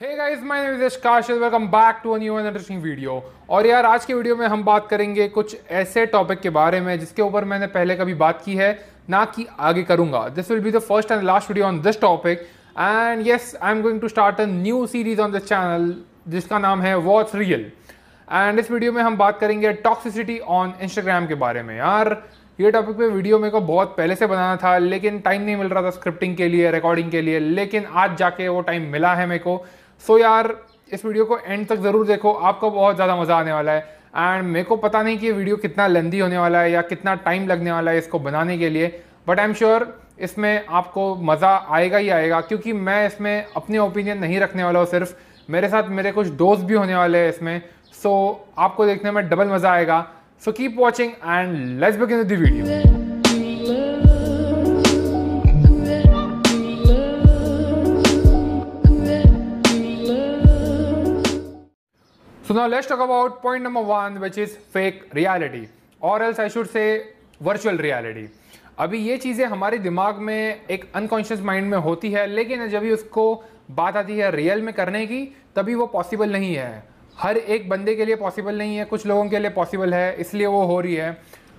Hey guys, my name is Kashil. Welcome back to a new and interesting video. और यार आज के video में हम बात करेंगे कुछ ऐसे टॉपिक के बारे में जिसके ऊपर मैंने पहले कभी बात की है ना कि आगे करूँगा this will be the first and last video on this topic and yes I am going to start a new series on this channel जिसका नाम है वॉट्स रियल एंड इस वीडियो में हम बात करेंगे टॉक्सिसिटी ऑन इंस्टाग्राम के बारे में यार ये टॉपिक पे वीडियो मेरे को बहुत पहले से बनाना था लेकिन टाइम नहीं मिल रहा था स्क्रिप्टिंग के लिए रिकॉर्डिंग के लिए लेकिन आज जाके वो टाइम मिला है मेरे को सो so यार इस वीडियो को एंड तक ज़रूर देखो आपको बहुत ज़्यादा मज़ा आने वाला है। एंड मेरे को पता नहीं कि ये वीडियो कितना लेंदी होने वाला है या कितना टाइम लगने वाला है इसको बनाने के लिए बट आई एम श्योर इसमें आपको मज़ा आएगा ही आएगा क्योंकि मैं इसमें अपने ओपिनियन नहीं रखने वाला हूँ सिर्फ़। मेरे साथ मेरे कुछ दोस्त भी होने वाले हैं इसमें। सो so, आपको देखने में डबल मज़ा आएगा। So keep watching and let's begin the video So now let's talk about point number one, which is fake reality, or else I should say virtual reality. अभी ये चीज़ें हमारे दिमाग में एक अनकॉन्शियस माइंड में होती है लेकिन जब भी उसको बात आती है रियल में करने की तभी वो पॉसिबल नहीं है हर एक बंदे के लिए पॉसिबल नहीं है कुछ लोगों के लिए पॉसिबल है इसलिए वो हो रही है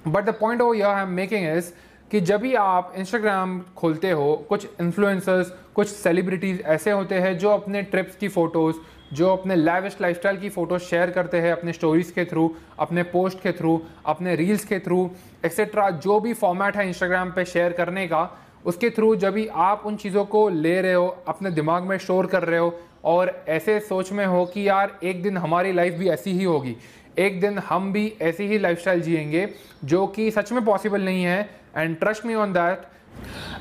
बट द पॉइंट ओ आई एम मेकिंग इज़ कि जब भी आप इंस्टाग्राम खोलते हो कुछ इन्फ्लुएंसर्स कुछ सेलिब्रिटीज़ ऐसे होते हैं जो अपने ट्रिप्स की फ़ोटोज़ जो अपने लाइविश लाइफस्टाइल की फ़ोटो शेयर करते हैं, अपने स्टोरीज़ के थ्रू अपने पोस्ट के थ्रू अपने रील्स के थ्रू एक्सेट्रा जो भी फॉर्मेट है इंस्टाग्राम पे शेयर करने का, उसके थ्रू जब भी आप उन चीज़ों को ले रहे हो, अपने दिमाग में स्टोर कर रहे हो, और ऐसे सोच में हो कि यार, एक दिन हमारी लाइफ भी ऐसी ही होगी, एक दिन हम भी ऐसी ही लाइफस्टाइल जिएँगे, जो कि सच में पॉसिबल नहीं है and trust me on that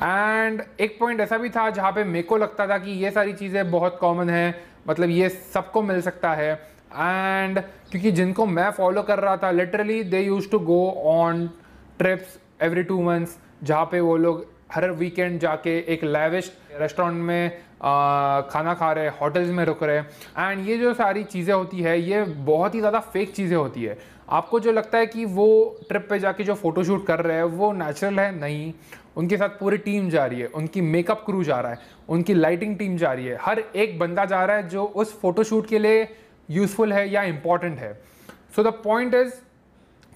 and एक पॉइंट ऐसा भी था जहाँ पे मेरे को लगता था कि ये सारी चीज़ें बहुत कॉमन है मतलब ये सबको मिल सकता है। एंड क्योंकि जिनको मैं फॉलो कर रहा था literally they use to go on trips every two months जहाँ पे वो लोग हर वीकेंड जाके एक लेविश रेस्टोरेंट में आ, खाना खा रहे होटल्स में रुक रहे। एंड ये जो सारी चीज़ें होती है ये बहुत ही ज़्यादा फेक चीज़ें होती है। आपको जो लगता है कि वो ट्रिप पे जाके जो फोटोशूट कर रहे हैं वो नेचुरल है? नहीं। उनके साथ पूरी टीम जा रही है, उनकी मेकअप क्रू जा रहा है, उनकी लाइटिंग टीम जा रही है। हर एक बंदा जा रहा है जो उस फोटोशूट के लिए यूज़फुल है या इंपॉर्टेंट है। सो द पॉइंट इज़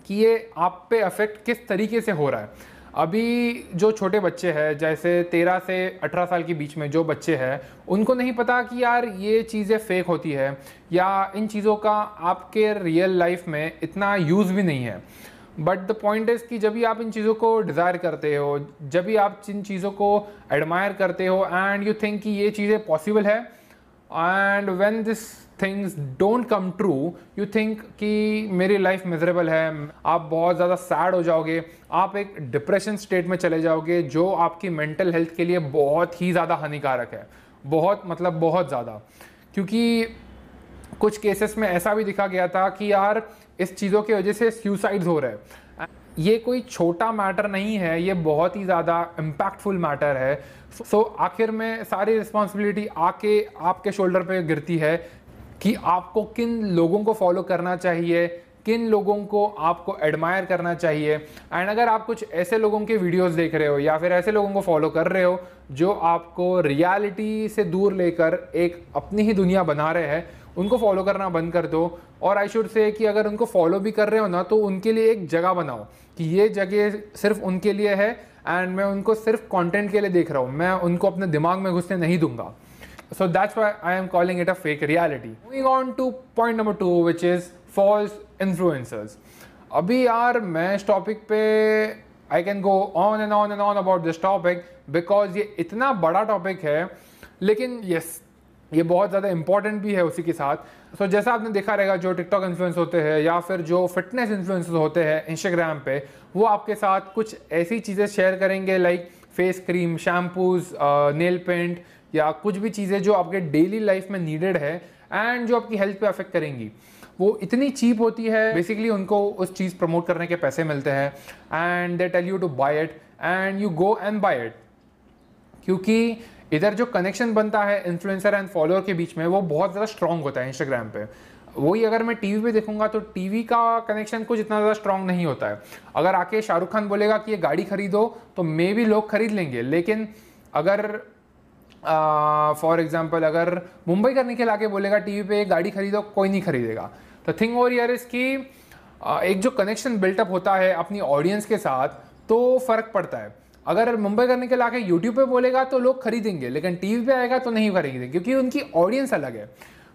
कि ये आप पे अफेक्ट किस तरीके से हो रहा है। अभी जो छोटे बच्चे हैं, जैसे तेरह से अठारह साल के बीच में जो बच्चे हैं, उनको नहीं पता कि यार ये चीज़ें फेक होती है या इन चीज़ों का आपके रियल लाइफ में इतना यूज़ भी नहीं है। बट द पॉइंट इज़ कि जब भी आप इन चीज़ों को डिज़ायर करते हो, जब भी आप इन चीज़ों को एडमायर करते हो एंड यू थिंक कि ये चीज़ें पॉसिबल है and when this things don't come true you think कि मेरी लाइफ मिजरेबल है, आप बहुत ज़्यादा सैड हो जाओगे, आप एक डिप्रेशन स्टेट में चले जाओगे, जो आपकी मेंटल हेल्थ के लिए बहुत ही ज़्यादा हानिकारक है। बहुत मतलब बहुत ज़्यादा। क्योंकि कुछ केसेस में ऐसा भी दिखा गया था कि यार इस चीज़ों की वजह से सुसाइड्स हो रहे हैं। ये कोई छोटा मैटर नहीं है ये बहुत ही ज़्यादा इम्पैक्टफुल मैटर है। सो so, आखिर में सारी रिस्पॉन्सिबिलिटी आके आपके शोल्डर पे गिरती है कि आपको किन लोगों को फॉलो करना चाहिए किन लोगों को आपको एडमायर करना चाहिए। एंड अगर आप कुछ ऐसे लोगों के वीडियोस देख रहे हो या फिर ऐसे लोगों को फॉलो कर रहे हो जो आपको रियलिटी से दूर लेकर एक अपनी ही दुनिया बना रहे हैं उनको फॉलो करना बंद कर दो। और आई शुड से कि अगर उनको फॉलो भी कर रहे हो ना तो उनके लिए एक जगह बनाओ कि ये जगह सिर्फ़ उनके लिए है एंड मैं उनको सिर्फ़ कंटेंट के लिए देख रहा हूँ। मैं उनको अपने दिमाग में घुसने नहीं दूँगा। So that's why I am calling it a fake reality. Moving on to point number two, which is false influencers. अभी यार मैं इस टॉपिक पे I can go on and on and on about this topic because ये इतना बड़ा topic है। लेकिन यस ये बहुत ज़्यादा इंपॉर्टेंट भी है उसी के साथ। सो so, जैसा आपने देखा रहेगा जो टिकटॉक इन्फ्लुएंस होते हैं या फिर जो फिटनेस इन्फ्लुएंस होते हैं इंस्टाग्राम पे वो आपके साथ कुछ ऐसी चीज़ें शेयर करेंगे like face cream shampoos nail paint या कुछ भी चीज़ें जो आपके डेली लाइफ में नीडेड है एंड जो आपकी हेल्थ पे अफेक्ट करेंगी। वो इतनी चीप होती है बेसिकली उनको उस चीज़ प्रमोट करने के पैसे मिलते हैं and they tell you to buy it and you go and buy it क्योंकि इधर जो कनेक्शन बनता है इन्फ्लुएंसर एंड फॉलोअर के बीच में, वो बहुत ज़्यादा स्ट्रॉन्ग होता है इंस्टाग्राम पे। वही अगर मैं टीवी पे देखूँगा तो टीवी का कनेक्शन कुछ इतना ज़्यादा स्ट्रॉन्ग नहीं होता है। अगर आके शाहरुख खान बोलेगा कि ये गाड़ी खरीदो तो मे भी लोग खरीद लेंगे। लेकिन अगर फॉर एग्ज़ाम्पल अगर मुंबई का निखिल आके बोलेगा टीवी पे एक गाड़ी खरीदो, कोई नहीं खरीदेगा। तो थिंग ओवर ईयर इज़ की एक जो कनेक्शन बिल्टअप होता है अपनी ऑडियंस के साथ तो फ़र्क पड़ता है। अगर मुंबई करने के लाके यूट्यूब पे बोलेगा तो लोग खरीदेंगे, लेकिन टीवी पे आएगा तो नहीं खरीदेंगे, क्योंकि उनकी ऑडियंस अलग है।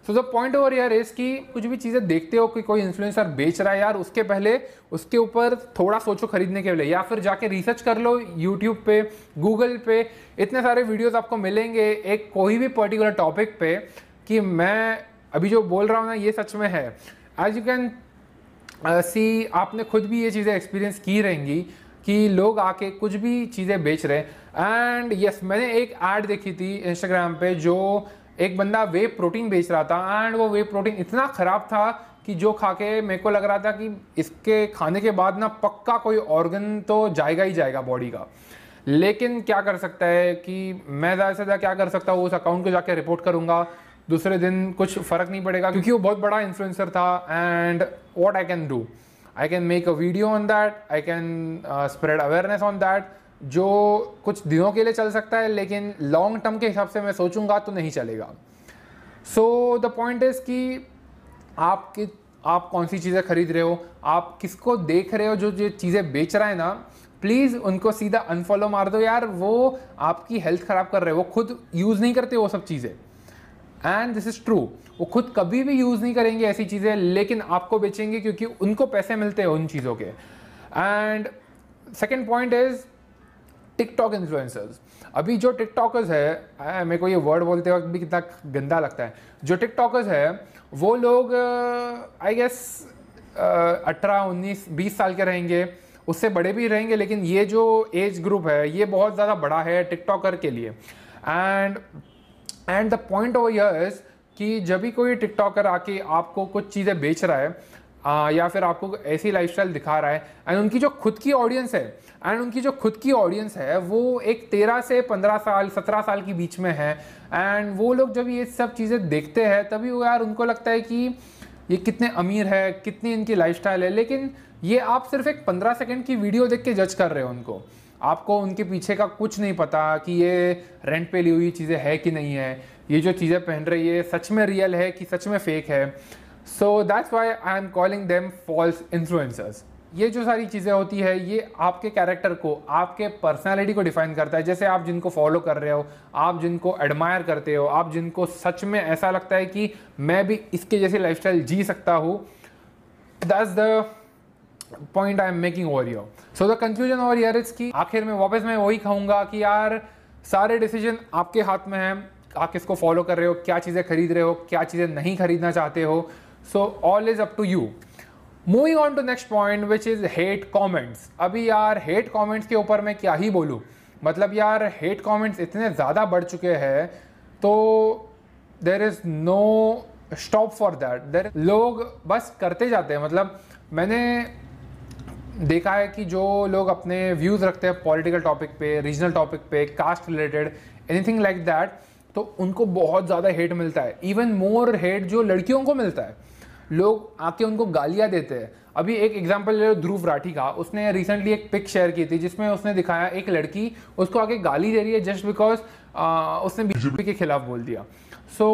सो द पॉइंट ओवर यार इस कि कुछ भी चीज़ें देखते हो कि कोई इन्फ्लुएंसर बेच रहा है यार, उसके पहले उसके ऊपर थोड़ा सोचो खरीदने के लिए, या फिर जाके रिसर्च कर लो यूट्यूब पे गूगल पे, इतने सारे वीडियोस आपको मिलेंगे एक कोई भी पर्टिकुलर टॉपिक पे कि मैं अभी जो बोल रहा हूँ ना, ये सच में है। एज यू कैन सी आपने खुद भी ये चीज़ें एक्सपीरियंस की रहेंगी। कि लोग आके कुछ भी चीज़ें बेच रहे हैं। एंड यस मैंने एक ऐड देखी थी इंस्टाग्राम पे जो एक बंदा वे प्रोटीन बेच रहा था। एंड वो वे प्रोटीन इतना ख़राब था कि जो खा के मेरे को लग रहा था कि इसके खाने के बाद ना पक्का कोई ऑर्गन तो जाएगा ही जाएगा बॉडी का। लेकिन क्या कर सकता है कि मैं ज़्यादा से ज़्यादा क्या कर सकता हूँ? उस अकाउंट को जाके रिपोर्ट करूँगा। दूसरे दिन कुछ फ़र्क नहीं पड़ेगा क्योंकि वो बहुत बड़ा इन्फ्लुएंसर था। And what I can do I can make a video on that I can spread awareness on that जो कुछ दिनों के लिए चल सकता है, लेकिन लॉन्ग टर्म के हिसाब से मैं सोचूँगा तो नहीं चलेगा। सो द पॉइंट इज़ कि आप कि, आप कौन सी चीज़ें खरीद रहे हो, आप किसको देख रहे हो, जो जो चीज़ें बेच रहा है ना प्लीज़ उनको सीधा अनफॉलो मार दो यार। वो आपकी हेल्थ ख़राब कर रहे हो, वो खुद यूज़ नहीं करते वो सब चीज़ें। एंड दिस इज़ ट्रू वो खुद कभी भी यूज़ नहीं करेंगे ऐसी चीज़ें, लेकिन आपको बेचेंगे क्योंकि उनको पैसे मिलते हैं उन चीज़ों के। And second point is TikTok influencers अभी जो टिकटॉकर्स है मेरे को ये वर्ड बोलते वक्त भी कितना गंदा लगता है। जो टिकटॉकर्स है, वो लोग आई गेस अठारह, उन्नीस, बीस साल के रहेंगे। उससे बड़े भी रहेंगे, लेकिन ये जो एज ग्रुप है, ये बहुत ज़्यादा बड़ा है टिकटॉकर के लिए। And and the point of here is कि जब भी कोई टिकटॉकर आके आपको कुछ चीज़ें बेच रहा है आ, या फिर आपको ऐसी लाइफस्टाइल दिखा रहा है एंड उनकी जो खुद की ऑडियंस है एंड उनकी जो खुद की ऑडियंस है वो एक तेरह से पंद्रह साल सत्रह साल के बीच में है। एंड वो लोग जब ये सब चीज़ें देखते हैं तभी वो यार उनको लगता है कि ये कितने अमीर है कितनी इनकी लाइफस्टाइल है। लेकिन ये आप सिर्फ़ एक पंद्रह सेकेंड की वीडियो देख के जज कर रहे हो उनको। आपको उनके पीछे का कुछ नहीं पता कि ये रेंट पे ली हुई चीज़ें है कि नहीं है। ये जो चीज़ें पहन रही है सच में रियल है कि सच में फेक है? So that's why I am calling them false influencers ये जो सारी चीज़ें होती है, ये आपके कैरेक्टर को, आपके पर्सनालिटी को डिफाइन करता है। जैसे आप जिनको फॉलो कर रहे हो, आप जिनको एडमायर करते हो, आप जिनको सच में ऐसा लगता है कि मैं भी इसके जैसी लाइफस्टाइल जी सकता हूँ। That's the point I am making over here so the conclusion over here is की आखिर में वापस मैं वही कहूँगा कि यार, सारे डिसीज़न आपके हाथ में हैं। आप किसको फॉलो कर रहे हो? क्या चीज़ें खरीद रहे हो? क्या चीज़ें नहीं खरीदना चाहते हो? So all is up to you moving on to next point which is hate comments अभी यार हेट कॉमेंट्स के ऊपर मैं क्या ही बोलूँ? मतलब यार हेट कॉमेंट्स इतने ज़्यादा बढ़ चुके हैं तो there is no stop for that there लोग बस करते जाते हैं। मतलब मैंने देखा है कि जो लोग अपने व्यूज़ रखते हैं पॉलिटिकल टॉपिक पे रीजनल टॉपिक पे caste related anything like that तो उनको बहुत ज़्यादा हेट मिलता है। इवन मोर हेट जो लड़कियों को मिलता है। लोग आके उनको गालियाँ देते हैं। अभी एक एग्ज़ाम्पल ले लो ध्रुव राठी का। उसने रिसेंटली एक पिक शेयर की थी जिसमें उसने दिखाया एक लड़की उसको आके गाली दे रही है जस्ट बिकॉज़ उसने बीजेपी के खिलाफ बोल दिया। So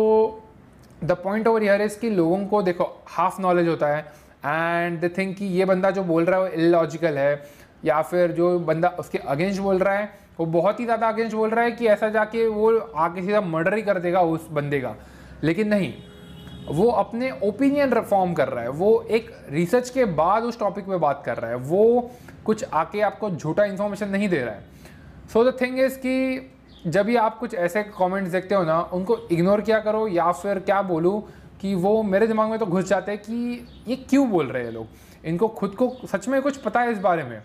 the point over here is कि लोगों को देखो हाफ़ नॉलेज होता है। एंड द थिंक कि ये बंदा जो बोल रहा है वो इलॉजिकल है, या फिर जो बंदा उसके अगेंस्ट बोल रहा है, वो बहुत ही ज़्यादा अगेंस्ट बोल रहा है कि ऐसा जाके वो आके सीधा मर्डर ही कर देगा उस बंदे का। लेकिन नहीं, वो अपने ओपिनियन फॉर्म कर रहा है। वो एक रिसर्च के बाद उस टॉपिक पे बात कर रहा है। वो कुछ आके आपको झूठा इन्फॉर्मेशन नहीं दे रहा है। सो द थिंग इज़ कि जब भी आप कुछ ऐसे कमेंट्स देखते हो ना, उनको इग्नोर किया करो, या फिर क्या बोलूँ कि वो मेरे दिमाग में तो घुस जाते हैं कि ये क्यों बोल रहे हैं लोग? इनको खुद को सच में कुछ पता है इस बारे में।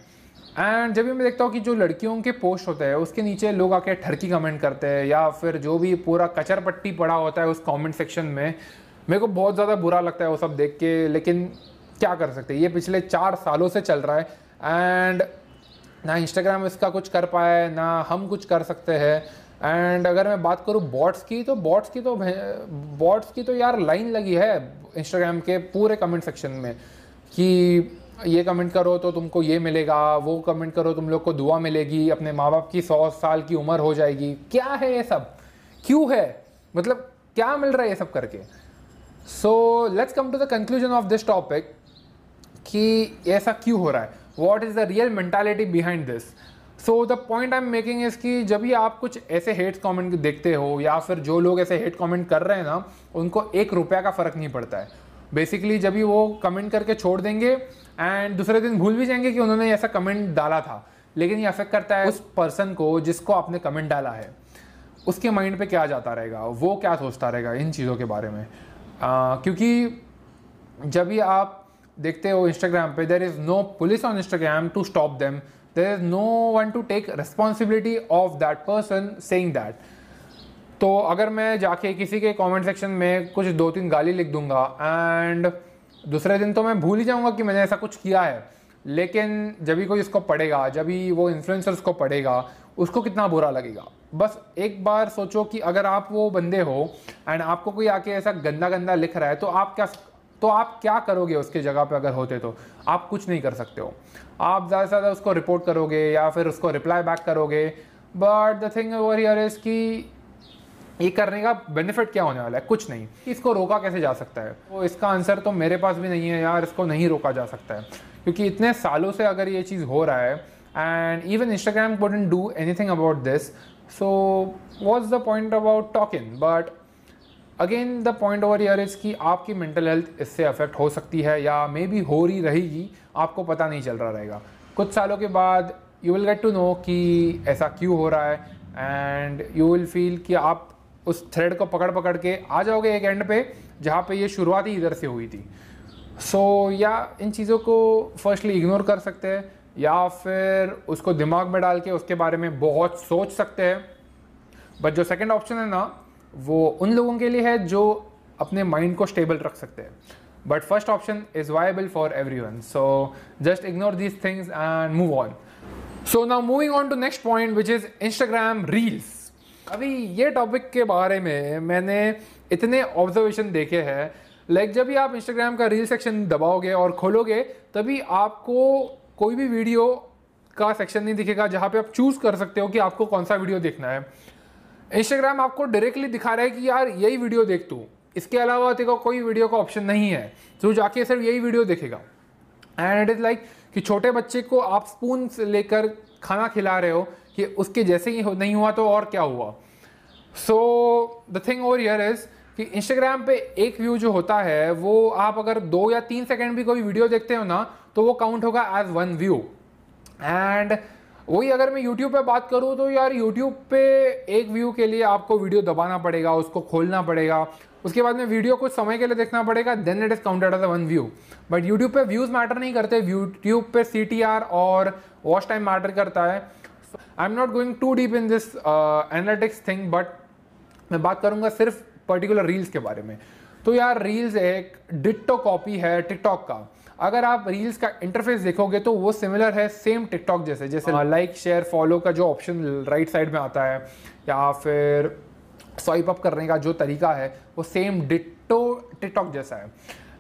एंड जब भी मैं देखता हूँ कि जो लड़कियों के पोस्ट होते हैं, उसके नीचे लोग आके ठरकी कमेंट करते हैं, या फिर जो भी पूरा कचर पट्टी पड़ा होता है उस कमेंट सेक्शन में, मेरे को बहुत ज़्यादा बुरा लगता है वो सब देख के, लेकिन क्या कर सकते ये पिछले चार सालों से चल रहा है एंड ना इंस्टाग्राम इसका कुछ कर है, ना हम कुछ कर सकते हैं। एंड अगर मैं बात करूँ बॉट्स की तो बॉट्स की तो बॉट्स की तो यार लाइन लगी है इंस्टाग्राम के पूरे कमेंट सेक्शन में कि ये कमेंट करो तो तुमको ये मिलेगा, वो कमेंट करो तुम लोग को दुआ मिलेगी, अपने माँ बाप की सौ साल की उम्र हो जाएगी। क्या है ये सब? क्यों है? मतलब क्या मिल रहा है ये सब करके? So let's come to the conclusion of this topic कि ऐसा क्यों हो रहा है? What is the real mentality behind this so the point I am making is कि जब भी आप कुछ ऐसे हेट कमेंट देखते हो या फिर जो लोग ऐसे हेट कमेंट कर रहे हैं ना उनको एक रुपया का फ़र्क नहीं पड़ता है। बेसिकली जब भी वो कमेंट करके छोड़ देंगे एंड दूसरे दिन भूल भी जाएँगे कि उन्होंने ऐसा कमेंट डाला था। लेकिन ये अफेक्ट करता है उस पर्सन को जिसको आपने कमेंट डाला है। उसके माइंड पे क्या जाता रहेगा? वो क्या सोचता रहेगा इन चीज़ों के बारे में? आ, क्योंकि जब भी आप देखते हो इंस्टाग्राम पे there is no police on Instagram to stop them there is no one to take responsibility of that person saying that तो अगर मैं जाके किसी के कमेंट सेक्शन में कुछ दो तीन गाली लिख दूँगा एंड दूसरे दिन तो मैं भूल ही जाऊँगा कि मैंने ऐसा कुछ किया है। लेकिन जब भी कोई इसको पढ़ेगा, जब भी वो इन्फ्लुएंसर्स को पढ़ेगा, उसको कितना बुरा लगेगा? बस एक बार सोचो कि अगर आप वो बंदे हो एंड आपको कोई आके ऐसा गंदा गंदा लिख रहा है तो आप क्या तो आप क्या करोगे उसके जगह पे अगर होते तो? आप कुछ नहीं कर सकते हो। आप ज़्यादा से ज़्यादा उसको रिपोर्ट करोगे या फिर उसको रिप्लाई बैक करोगे। But the thing over here is कि ये करने का बेनिफिट क्या होने वाला है? कुछ नहीं। इसको रोका कैसे जा सकता है? तो इसका आंसर तो मेरे पास भी नहीं है यार, इसको नहीं रोका जा सकता है। क्योंकि इतने सालों से अगर ये चीज़ हो रहा है and even Instagram wouldn't do anything about this so was the point about talking but again the point over here is कि आपकी मेंटल हेल्थ इससे अफेक्ट हो सकती है या मे बी हो रही रहेगी आपको पता नहीं चल रहा रहेगा। कुछ सालों के बाद you will get to know कि ऐसा क्यों हो रहा है एंड यू विल फील कि आप उस थ्रेड को पकड़ पकड़ के आ जाओगे एक एंड पे जहाँ पे ये शुरुआत ही इधर से हुई थी। सो so, या इन चीज़ों को फर्स्टली इग्नोर कर सकते हैं या फिर उसको दिमाग में डाल के उसके बारे में बहुत सोच सकते हैं। बट जो सेकेंड ऑप्शन है ना वो उन लोगों के लिए है जो अपने माइंड को स्टेबल रख सकते हैं। But first option is viable for everyone so just ignore these things and move on so now moving on to next point which is Instagram reels अभी ये टॉपिक के बारे में मैंने इतने ऑब्जर्वेशन देखे हैं। लाइक जब भी आप इंस्टाग्राम का रील सेक्शन दबाओगे और खोलोगे, तभी आपको कोई भी वीडियो का सेक्शन नहीं दिखेगा जहाँ पे आप चूज़ कर सकते हो कि आपको कौन सा वीडियो देखना है। इंस्टाग्राम आपको डायरेक्टली दिखा रहा है कि यार, यही वीडियो देख तू। इसके अलावा तेरे कोई वीडियो का ऑप्शन नहीं है। तो जाके सिर्फ़ यही वीडियो देखेगा। एंड इट इज़ लाइक कि छोटे बच्चे को आप स्पून लेकर खाना खिला रहे हो कि उसके जैसे ही नहीं हुआ तो और क्या हुआ? So the thing over here is कि इंस्टाग्राम पे एक व्यू जो होता है, वो आप अगर दो या तीन सेकंड भी कोई वीडियो देखते हो ना तो वो काउंट होगा एज वन व्यू एंड वही अगर मैं यूट्यूब पे बात करूँ तो यार यूट्यूब पे एक व्यू के लिए आपको वीडियो दबाना पड़ेगा, उसको खोलना पड़ेगा। उसके बाद में वीडियो कुछ समय के लिए देखना पड़ेगा then it is counted as one view but YouTube पे व्यूज़ मैटर नहीं करते यूट्यूब पे सीटीआर और वॉच टाइम मैटर करता है। I am not going to deep in this analytics thing but मैं बात करूँगा सिर्फ़ पर्टिकुलर रील्स के बारे में। तो यार रील्स एक डिट्टो कॉपी है टिकटॉक का। अगर आप रील्स का इंटरफेस देखोगे तो वो सिमिलर है सेम टिकटॉक जैसे जैसे लाइक शेयर फॉलो का जो ऑप्शन राइट साइड में आता है या फिर स्वाइप अप करने का जो तरीका है वो सेम डिट्टो टिकटॉक जैसा है।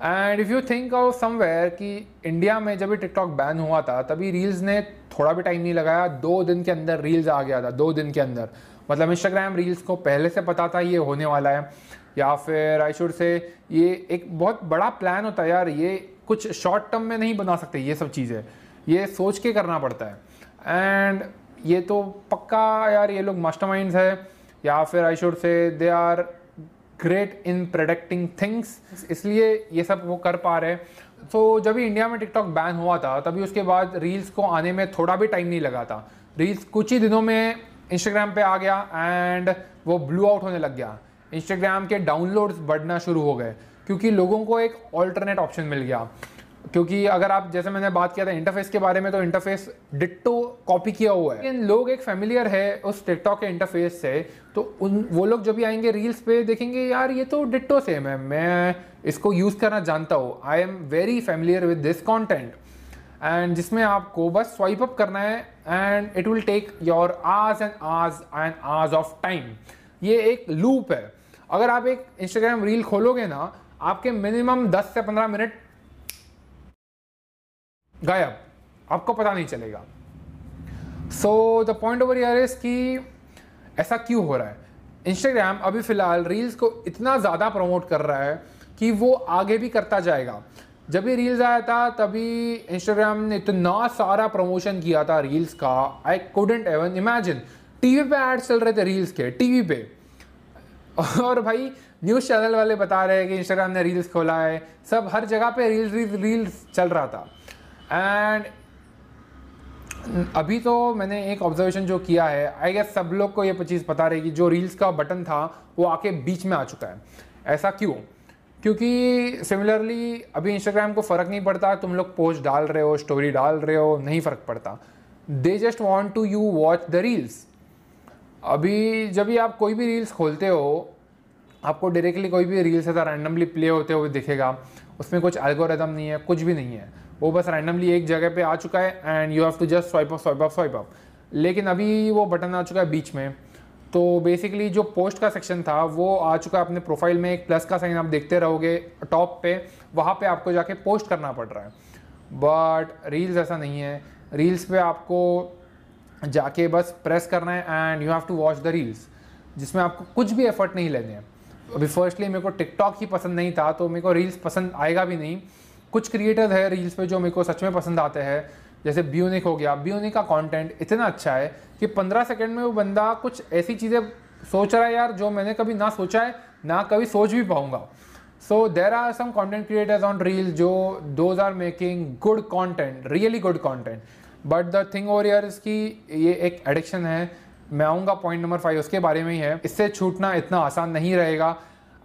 And if you think of somewhere कि इंडिया में जब भी टिकटॉक बैन हुआ था तभी रील्स ने थोड़ा भी टाइम नहीं लगाया दो दिन के अंदर रील्स आ गया था दो दिन के अंदर। मतलब इंस्टाग्राम रील्स को पहले से पता था ये होने वाला है। या फिर आई शुड से ये एक बहुत बड़ा प्लान होता है यार ये कुछ शॉर्ट टर्म में नहीं बना सकते, ये सब चीज़ें। ये सोच के करना पड़ता है। एंड ये तो पक्का यार, ये लोग मास्टर माइंड है, या फिर I should say they are great in producing things इसलिए ये सब वो कर पा रहे हैं। तो जब भी इंडिया में टिकटॉक बैन हुआ था, तभी उसके बाद रील्स को आने में थोड़ा भी टाइम नहीं लगा था। रील्स कुछ ही दिनों में इंस्टाग्राम पे आ गया एंड वो ब्लू आउट होने लग गया। इंस्टाग्राम के डाउनलोड्स बढ़ना शुरू हो गए। क्योंकि लोगों को एक ऑल्टरनेट ऑप्शन मिल गया। क्योंकि अगर आप, जैसे मैंने बात किया था इंटरफेस के बारे में तो इंटरफेस डिट्टो कॉपी किया हुआ है। लेकिन लोग एक फेमिलियर है उस टिकटॉक के इंटरफेस से तो उन, वो लोग जब भी आएँगे रील्स पे, देखेंगे, यार, ये तो डिट्टो सेम है। मैं इसको यूज़ करना जानता हूँ। I am very familiar with this content and जिसमें आपको बस स्वाइप अप करना है and it will take your hours and hours and hours of time ये एक लूप है। अगर आप एक इंस्टाग्राम रील खोलोगे ना आपके मिनिमम 10 से 15 मिनट गायब। आपको पता नहीं चलेगा। So the point over here is कि ऐसा क्यों हो रहा है? इंस्टाग्राम अभी फ़िलहाल रील्स को इतना ज़्यादा प्रमोट कर रहा है कि वो आगे भी करता जाएगा। जब ये रील्स आया था, तभी इंस्टाग्राम ने इतना सारा प्रमोशन किया था रील्स का। I couldn't even imagine TV पे एड्स चल रहे थे रील्स के, टीवी पे। और भाई न्यूज़ चैनल वाले बता रहे हैं कि इंस्टाग्राम ने रील्स खोला है। सब हर जगह पे रील्स रील्स रील्स चल रहा था। एंड अभी तो मैंने एक ऑब्जर्वेशन जो किया है आई गेस सब लोग को ये चीज़ पता रहेगी जो रील्स का बटन था, वो आके बीच में आ चुका है। ऐसा क्यों? क्योंकि सिमिलरली अभी इंस्टाग्राम को फ़र्क नहीं पड़ता, तुम लोग पोस्ट डाल रहे हो स्टोरी डाल रहे हो, नहीं फ़र्क पड़ता। They just want to you watch the reels अभी जब भी आप कोई भी रील्स खोलते हो आपको डायरेक्टली कोई भी रील्स ऐसा रैंडमली प्ले होते हुए दिखेगा, उसमें कुछ एल्गोरिदम नहीं है, कुछ भी नहीं है। वो बस रैंडमली एक जगह पे आ चुका है and you have to just swipe up swipe up swipe up लेकिन अभी वो बटन आ चुका है बीच में। तो बेसिकली जो पोस्ट का सेक्शन था, वो आ चुका है अपने प्रोफ़ाइल में, एक प्लस का साइन आप देखते रहोगे टॉप पे, वहाँ पे आपको जाके पोस्ट करना पड़ रहा है। बट रील्स ऐसा नहीं है। रील्स पे आपको जाके बस प्रेस करना है and you have to watch the reels जिसमें आपको कुछ भी एफर्ट नहीं लेने हैं। अभी फर्स्टली मेरे को टिकटॉक ही पसंद नहीं था तो मेरे को रील्स पसंद आएगा भी नहीं। कुछ क्रिएटर्स है रील्स पे जो मेरे को सच में पसंद आते हैं, जैसे ब्यूनिक हो गया। ब्यूनिक का कंटेंट इतना अच्छा है कि 15 सेकंड में वो बंदा कुछ ऐसी चीज़ें सोच रहा है यार जो मैंने कभी ना सोचा है, ना कभी सोच भी पाऊँगा। So there are some content creators on reels जो those are making good content really good content but the thing over year इसकी ये एक एडिक्शन है मैं आऊँगा पॉइंट नंबर फाइव उसके बारे में ही है। इससे छूटना इतना आसान नहीं रहेगा।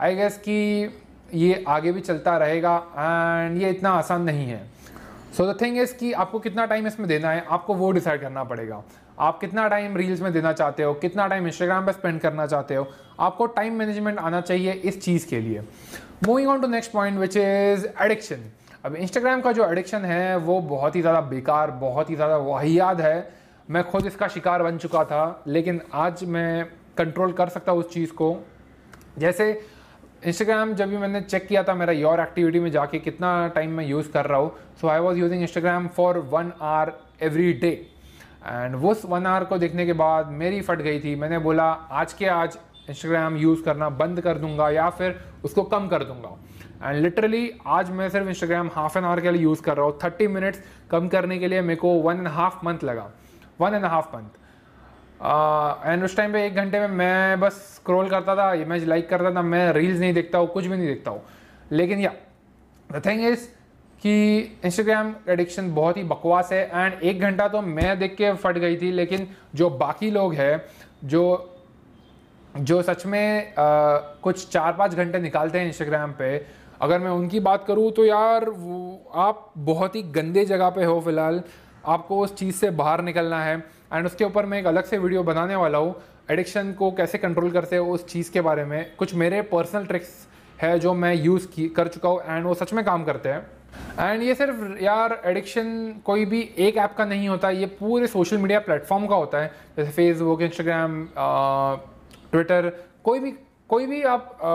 आई गेस कि ये आगे भी चलता रहेगा एंड ये इतना आसान नहीं है। सो द थिंग इज़ कि आपको कितना टाइम इसमें देना है, आपको वो डिसाइड करना पड़ेगा। आप कितना टाइम रील्स में देना चाहते हो, कितना टाइम इंस्टाग्राम पर स्पेंड करना चाहते हो, आपको टाइम मैनेजमेंट आना चाहिए इस चीज़ के लिए। Moving on to next point which is addiction अब इंस्टाग्राम का जो एडिक्शन है, वो बहुत ही ज़्यादा बेकार, बहुत ही ज़्यादा वाहियात है। मैं खुद इसका शिकार बन चुका था, लेकिन आज मैं कंट्रोल कर सकता हूँ उस चीज़ को। जैसे इंस्टाग्राम जब भी मैंने चेक किया था मेरा योर एक्टिविटी में जाके कितना टाइम मैं यूज़ कर रहा हूँ so I was using Instagram for one hour every day and उस वन आवर को देखने के बाद मेरी फट गई थी। मैंने बोला, आज के आज इंस्टाग्राम यूज़ करना बंद कर दूँगा या फिर उसको कम कर दूँगा। एंड लिटरली आज मैं सिर्फ़ इंस्टाग्राम हाफ़ एन आवर के लिए यूज़ कर रहा हूँ। थर्टी मिनट्स कम करने के लिए मेरे को वन एंड हाफ़ मंथ लगा। One and half month and उस टाइम पे एक घंटे में मैं बस स्क्रॉल करता था इमेज लाइक करता था मैं रील्स नहीं देखता हूँ कुछ भी नहीं देखता हूँ। लेकिन या द थिंग इज़ कि इंस्टाग्राम एडिक्शन बहुत ही बकवास है एंड एक घंटा तो मैं देख के फट गई थी लेकिन जो बाकी लोग हैं जो जो सच में आ, कुछ चार पाँच घंटे निकालते हैं इंस्टाग्राम पे अगर मैं उनकी बात करूँ तो यार आप बहुत ही गंदे जगह पे हो फ़िलहाल। आपको उस चीज़ से बाहर निकलना है। एंड उसके ऊपर मैं एक अलग से वीडियो बनाने वाला हूँ। एडिक्शन को कैसे कंट्रोल करते हो उस चीज़ के बारे में। कुछ मेरे पर्सनल ट्रिक्स है जो मैं यूज़ की कर चुका हूँ एंड वो सच में काम करते हैं। एंड ये सिर्फ़ यार एडिक्शन कोई भी एक ऐप का नहीं होता ये पूरे सोशल मीडिया प्लेटफॉर्म का होता है। जैसे फेसबुक इंस्टाग्राम ट्विटर कोई भी कोई भी आप आ,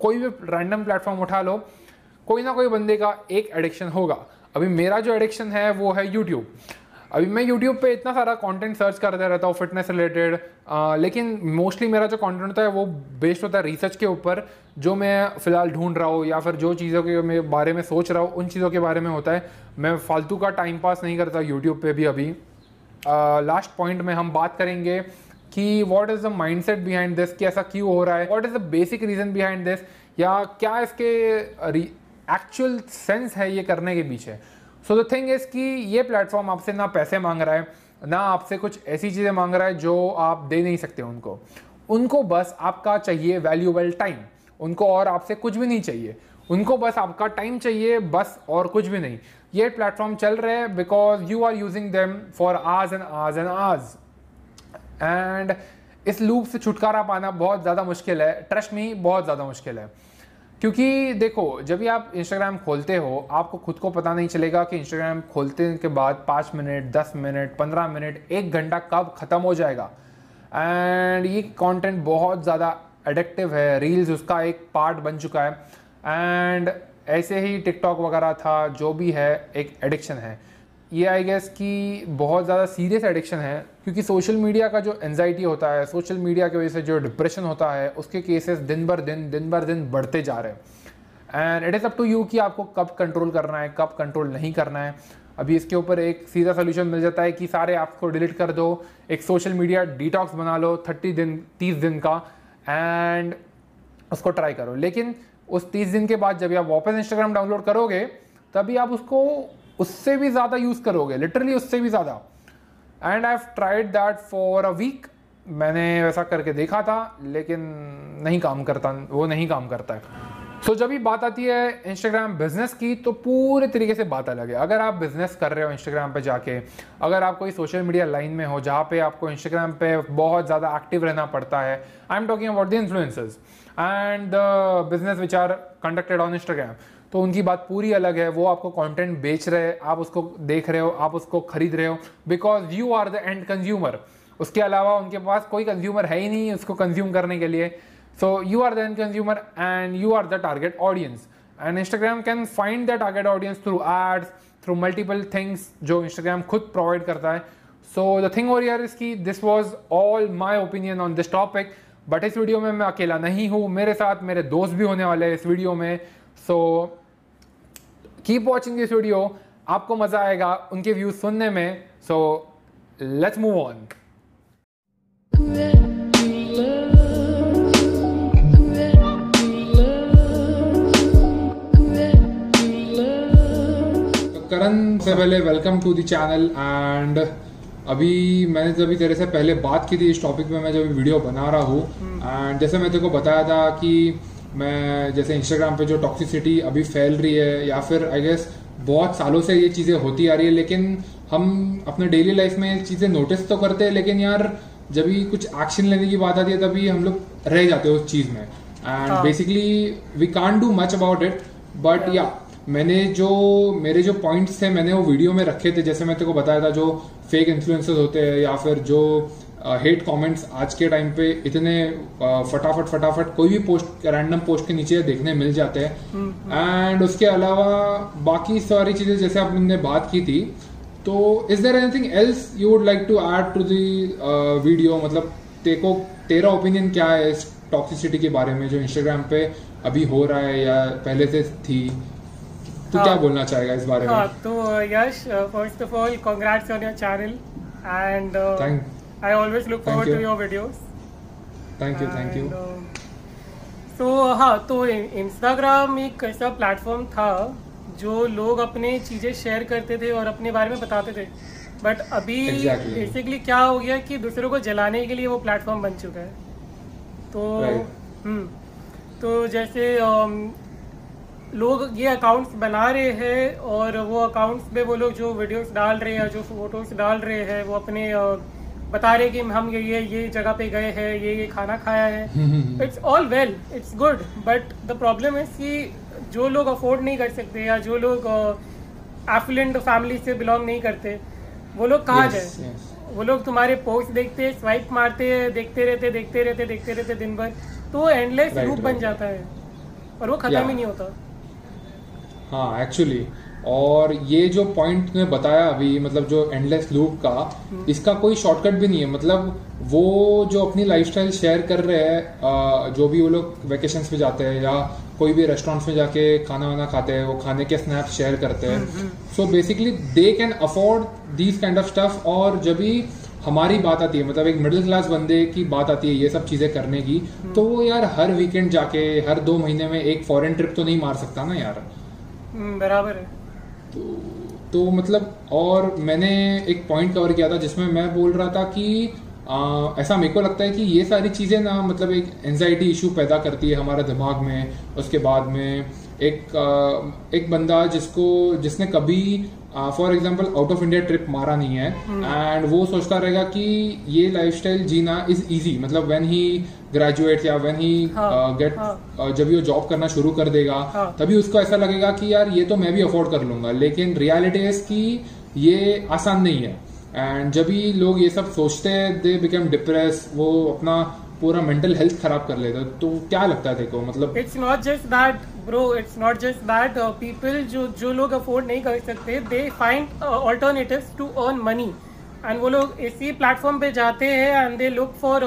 कोई भी रैंडम प्लेटफॉर्म उठा लो कोई ना कोई बंदे का एक एडिक्शन होगा। अभी मेरा जो एडिक्शन है, वो है यूट्यूब अभी मैं यूट्यूब पे इतना सारा कंटेंट सर्च करता रहता हूँ फिटनेस रिलेटेड लेकिन मोस्टली मेरा जो कंटेंट होता है, वो बेस्ड होता है रिसर्च के ऊपर, जो मैं फ़िलहाल ढूंढ रहा हूँ या फिर जो चीज़ों के बारे में सोच रहा हूँ, उन चीज़ों के बारे में होता है. मैं फालतू का टाइम पास नहीं करता यूट्यूब पर भी अभी. लास्ट पॉइंट में हम बात करेंगे कि what is the mindset behind this कि ऐसा क्यों हो रहा है? What is the basic reason behind this या क्या इसके एक्चुअल सेंस है ये करने के पीछे। सो द थिंग इज़ कि ये प्लेटफॉर्म आपसे ना पैसे मांग रहा है, ना आपसे कुछ ऐसी चीज़ें मांग रहा है जो आप दे नहीं सकते उनको। उनको बस आपका चाहिए वैल्यूबल टाइम उनको और आपसे कुछ भी नहीं चाहिए। उनको बस आपका टाइम चाहिए, बस और कुछ भी नहीं। ये प्लेटफॉर्म चल रहे हैं because you are using them for आज एंड आज एंड आज एंड इस लूप से छुटकारा पाना बहुत ज़्यादा मुश्किल है। ट्रस्ट मी बहुत ज़्यादा मुश्किल है। क्योंकि देखो, जब भी आप इंस्टाग्राम खोलते हो, आपको खुद को पता नहीं चलेगा कि इंस्टाग्राम खोलते के बाद पाँच मिनट, दस मिनट, पंद्रह मिनट, एक घंटा कब ख़त्म हो जाएगा। एंड ये कंटेंट बहुत ज़्यादा एडिक्टिव है। रील्स उसका एक पार्ट बन चुका है। एंड ऐसे ही टिकटॉक वगैरह था, जो भी है, एक एडिक्शन है। ये आई गेस कि बहुत ज़्यादा सीरियस एडिक्शन है, क्योंकि सोशल मीडिया का जो एनजाइटी होता है सोशल मीडिया की वजह से जो डिप्रेशन होता है, उसके केसेस दिन भर दिन दिन भर दिन बढ़ते जा रहे हैं। And it is up to you कि आपको कब कंट्रोल करना है, कब कंट्रोल नहीं करना है। अभी इसके ऊपर एक सीधा सोल्यूशन मिल जाता है कि सारे ऐप्स को डिलीट कर दो, एक सोशल मीडिया डिटॉक्स बना लो थर्टी दिन, तीस दिन का एंड उसको ट्राई करो। लेकिन उस तीस दिन के बाद जब आप वापस इंस्टाग्राम डाउनलोड करोगे, तभी आप उसको उससे भी ज़्यादा यूज़ करोगे लिटरली उससे भी ज़्यादा। And I have tried that for a week मैंने वैसा करके देखा था लेकिन नहीं काम करता वो नहीं काम करता है। सो so, जब भी बात आती है इंस्टाग्राम बिज़नेस की तो पूरे तरीके से बात अलग है। अगर आप बिज़नेस कर रहे हो इंस्टाग्राम पे जाके अगर आप कोई सोशल मीडिया लाइन में हो जहाँ पे आपको इंस्टाग्राम पे बहुत ज़्यादा एक्टिव रहना पड़ता है I am talking about the influencers and the business which are conducted on Instagram तो उनकी बात पूरी अलग है, वो आपको कंटेंट बेच रहे हैं, आप उसको देख रहे हो, आप उसको खरीद रहे हो because you are the end consumer उसके अलावा उनके पास कोई कंज्यूमर है ही नहीं उसको कंज्यूम करने के लिए. So you are the end consumer and you are the target audience and Instagram can find the target audience through ads through multiple things जो इंस्टाग्राम खुद प्रोवाइड करता है. सो द थिंग और यार इज़ की this was all my opinion on this topic but इस video में मैं अकेला नहीं हूँ, मेरे साथ मेरे दोस्त भी होने वाले हैं इस वीडियो में. So keep watching this video आपको मज़ा आएगा उनके व्यूज़ सुनने में. So let's move on Karan से पहले welcome to the channel and अभी मैंने जब तेरे से पहले बात की थी इस टॉपिक पे मैं जब वीडियो बना रहा हूँ एंड जैसे मैं तेरे को बताया था कि मैं जैसे इंस्टाग्राम पे जो टॉक्सिसिटी अभी फैल रही है या फिर आई गेस बहुत सालों से ये चीज़ें होती आ रही है लेकिन हम अपने डेली लाइफ में चीज़ें नोटिस तो करते हैं लेकिन यार जब भी कुछ एक्शन लेने की बात आती है तभी हम लोग रह जाते हैं उस चीज़ में। And basically we can do much about it but या मैंने जो मेरे जो पॉइंट्स थे मैंने वो वीडियो में रखे थे जैसे मैं तेरे को बताया था जो फेक इन्फ्लुएंसर्स होते हैं या फिर जो हेट कमेंट्स आज के टाइम पे इतने फटाफट फटाफट कोई भी पोस्ट रैंडम पोस्ट के नीचे देखने मिल जाते हैं एंड हम्म, हम्म। उसके अलावा बाकी सारी चीज़ें जैसे आपने बात की थी तो is there anything else you would like to add to the video मतलब तेको तेरा ओपिनियन क्या है इस टॉक्सिसिटी के बारे में जो इंस्टाग्राम पे अभी हो रहा है या पहले से थी तो हाँ, क्या। बोलना चाहेगा इस बारे हाँ, में तो Yash first of all congrats on your channel and I always look forward to your videos thank you thank you तो हाँ तो इंस्टाग्राम एक ऐसा प्लेटफॉर्म था जो लोग अपने चीज़ें शेयर करते थे और अपने बारे में बताते थे। बट अभी बेसिकली क्या हो गया कि दूसरों को जलाने के लिए वो प्लेटफॉर्म बन चुका है। तो हम्म तो जैसे लोग ये अकाउंट्स बना रहे हैं और वो अकाउंट्स में वो लोग जो वीडियोस डाल रहे हैं जो फ़ोटोज़ डाल रहे हैं वो अपने बता रहे कि हम ये ये ये जगह पे गए हैं ये ये खाना खाया है it's all well it's good but the problem है कि जो लोग अफोर्ड नहीं कर सकते या जो लोग एफिलेंट फैमिली से बिलोंग नहीं करते वो लोग कहाँ yes, जाए yes. वो लोग तुम्हारे पोस्ट देखते स्वाइप मारते देखते रहते देखते रहते देखते रहते दिन भर तो एंडलेस right, right. बन जाता है और वो खत्म yeah. ही नहीं होता हाँ एक्चुअली और ये जो पॉइंट ने बताया अभी मतलब जो एंडलेस लूप का हम्म। इसका कोई शॉर्टकट भी नहीं है। मतलब वो जो अपनी लाइफस्टाइल शेयर कर रहे हैं जो भी वो लोग वेकेशन पे जाते हैं या कोई भी रेस्टोरेंट्स में जाके खाना वाना खाते हैं वो खाने के स्नैप शेयर करते हैं। So basically they can afford these kind of stuff और जब भी हमारी बात आती है मतलब एक मिडिल क्लास बंदे की बात आती है ये सब चीज़ें करने की हम्म। तो वो यार हर वीकेंड जाके हर दो महीने में एक फॉरेन ट्रिप तो नहीं मार सकता ना यार। हम्म, बराबर है। तो तो मतलब और मैंने एक पॉइंट कवर किया था जिसमें मैं बोल रहा था कि आ, ऐसा मेरे को लगता है कि ये सारी चीज़ें ना मतलब एक एनजाइटी इशू पैदा करती है हमारे दिमाग में उसके बाद में एक आ, एक बंदा जिसको जिसने कभी for example out of India trip मारा नहीं है। And hmm. वो सोचता रहेगा कि ये लाइफस्टाइल जीना इज़ इजी मतलब वेन ही ग्रेजुएट या व्हेन ही गेट जब वो जॉब करना शुरू कर देगा हाँ. तभी उसको ऐसा लगेगा कि यार ये तो मैं भी अफोर्ड कर लूँगा। लेकिन रियलिटी इज़ कि ये आसान नहीं है। एंड जब भी लोग ये सब सोचते हैं दे बिकम डिप्रेस वो अपना पूरा मेंटल हेल्थ खराब कर लेता। है तो क्या लगता है देखो मतलब it's not just that bro it's not just that people जो जो लोग अफोर्ड नहीं कर सकते they find alternatives to earn money and वो लोग इसी प्लेटफॉर्म पे जाते हैं and they look for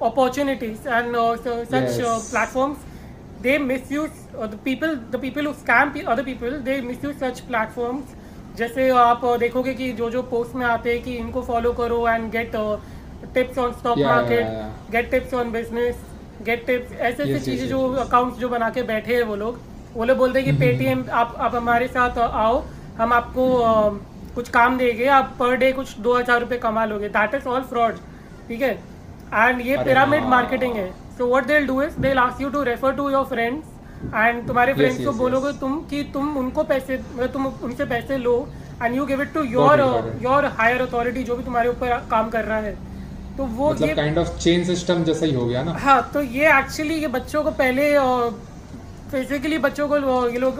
opportunities and uh, so, such uh, Yes. platforms. They misuse uh, the people the people who scam pe- other people they misuse such platforms. जैसे आप uh, देखोगे कि जो जो पोस्ट में आते हैं कि इनको फॉलो करो and get tips on stock market get tips on business get tips ऐसे ऐसे चीज़ें जो अकाउंट्स जो बना के बैठे हैं वो लोग वो लोग बोलते हैं कि हम्म, पेटीएम आप आप हमारे साथ आओ हम आपको कुछ काम देंगे आप पर डे कुछ दो हज़ार रुपये कमा लोगे। दैट इज़ ऑल फ्रॉड ठीक है? एंड ये पिरामिड हाँ। मार्केटिंग है। So what they do is they ask you to refer to your friends and तुम्हारे फ्रेंड्स को बोलोगे तुम कि तुम उनको पैसे मतलब तुम उनसे पैसे लो and you give it to your. Your higher authority जो भी तुम्हारे ऊपर काम कर रहा है। तो वो मतलब काइंड ऑफ़ चेन सिस्टम जैसा ही हो गया ना हाँ तो ये एक्चुअली ये बच्चों को पहले फिजिकली बच्चों को ये लोग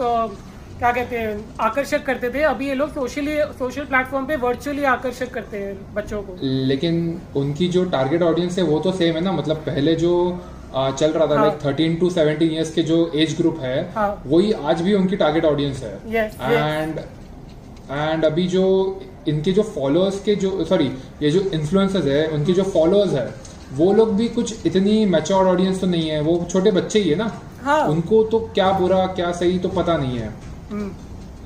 क्या कहते हैं आकर्षक करते थे अभी ये लोग सोशली सोशल प्लेटफॉर्म पे वर्चुअली आकर्षक करते हैं बच्चों को लेकिन उनकी जो टारगेट ऑडियंस है वो तो सेम है ना मतलब पहले जो चल रहा था। Like thirteen to seventeen years के जो एज ग्रुप है हाँ। वही आज भी उनकी टारगेट ऑडियंस है Yes, yes. एंड एंड अभी जो इनके जो फॉलोअर्स के जो सॉरी ये जो इन्फ्लुएंसर्स है उनके जो फॉलोअर्स है वो लोग भी कुछ इतनी मैच्योर ऑडियंस तो नहीं है वो छोटे बच्चे ही है ना? हाँ। उनको तो क्या बुरा क्या सही तो पता नहीं है। हम्म।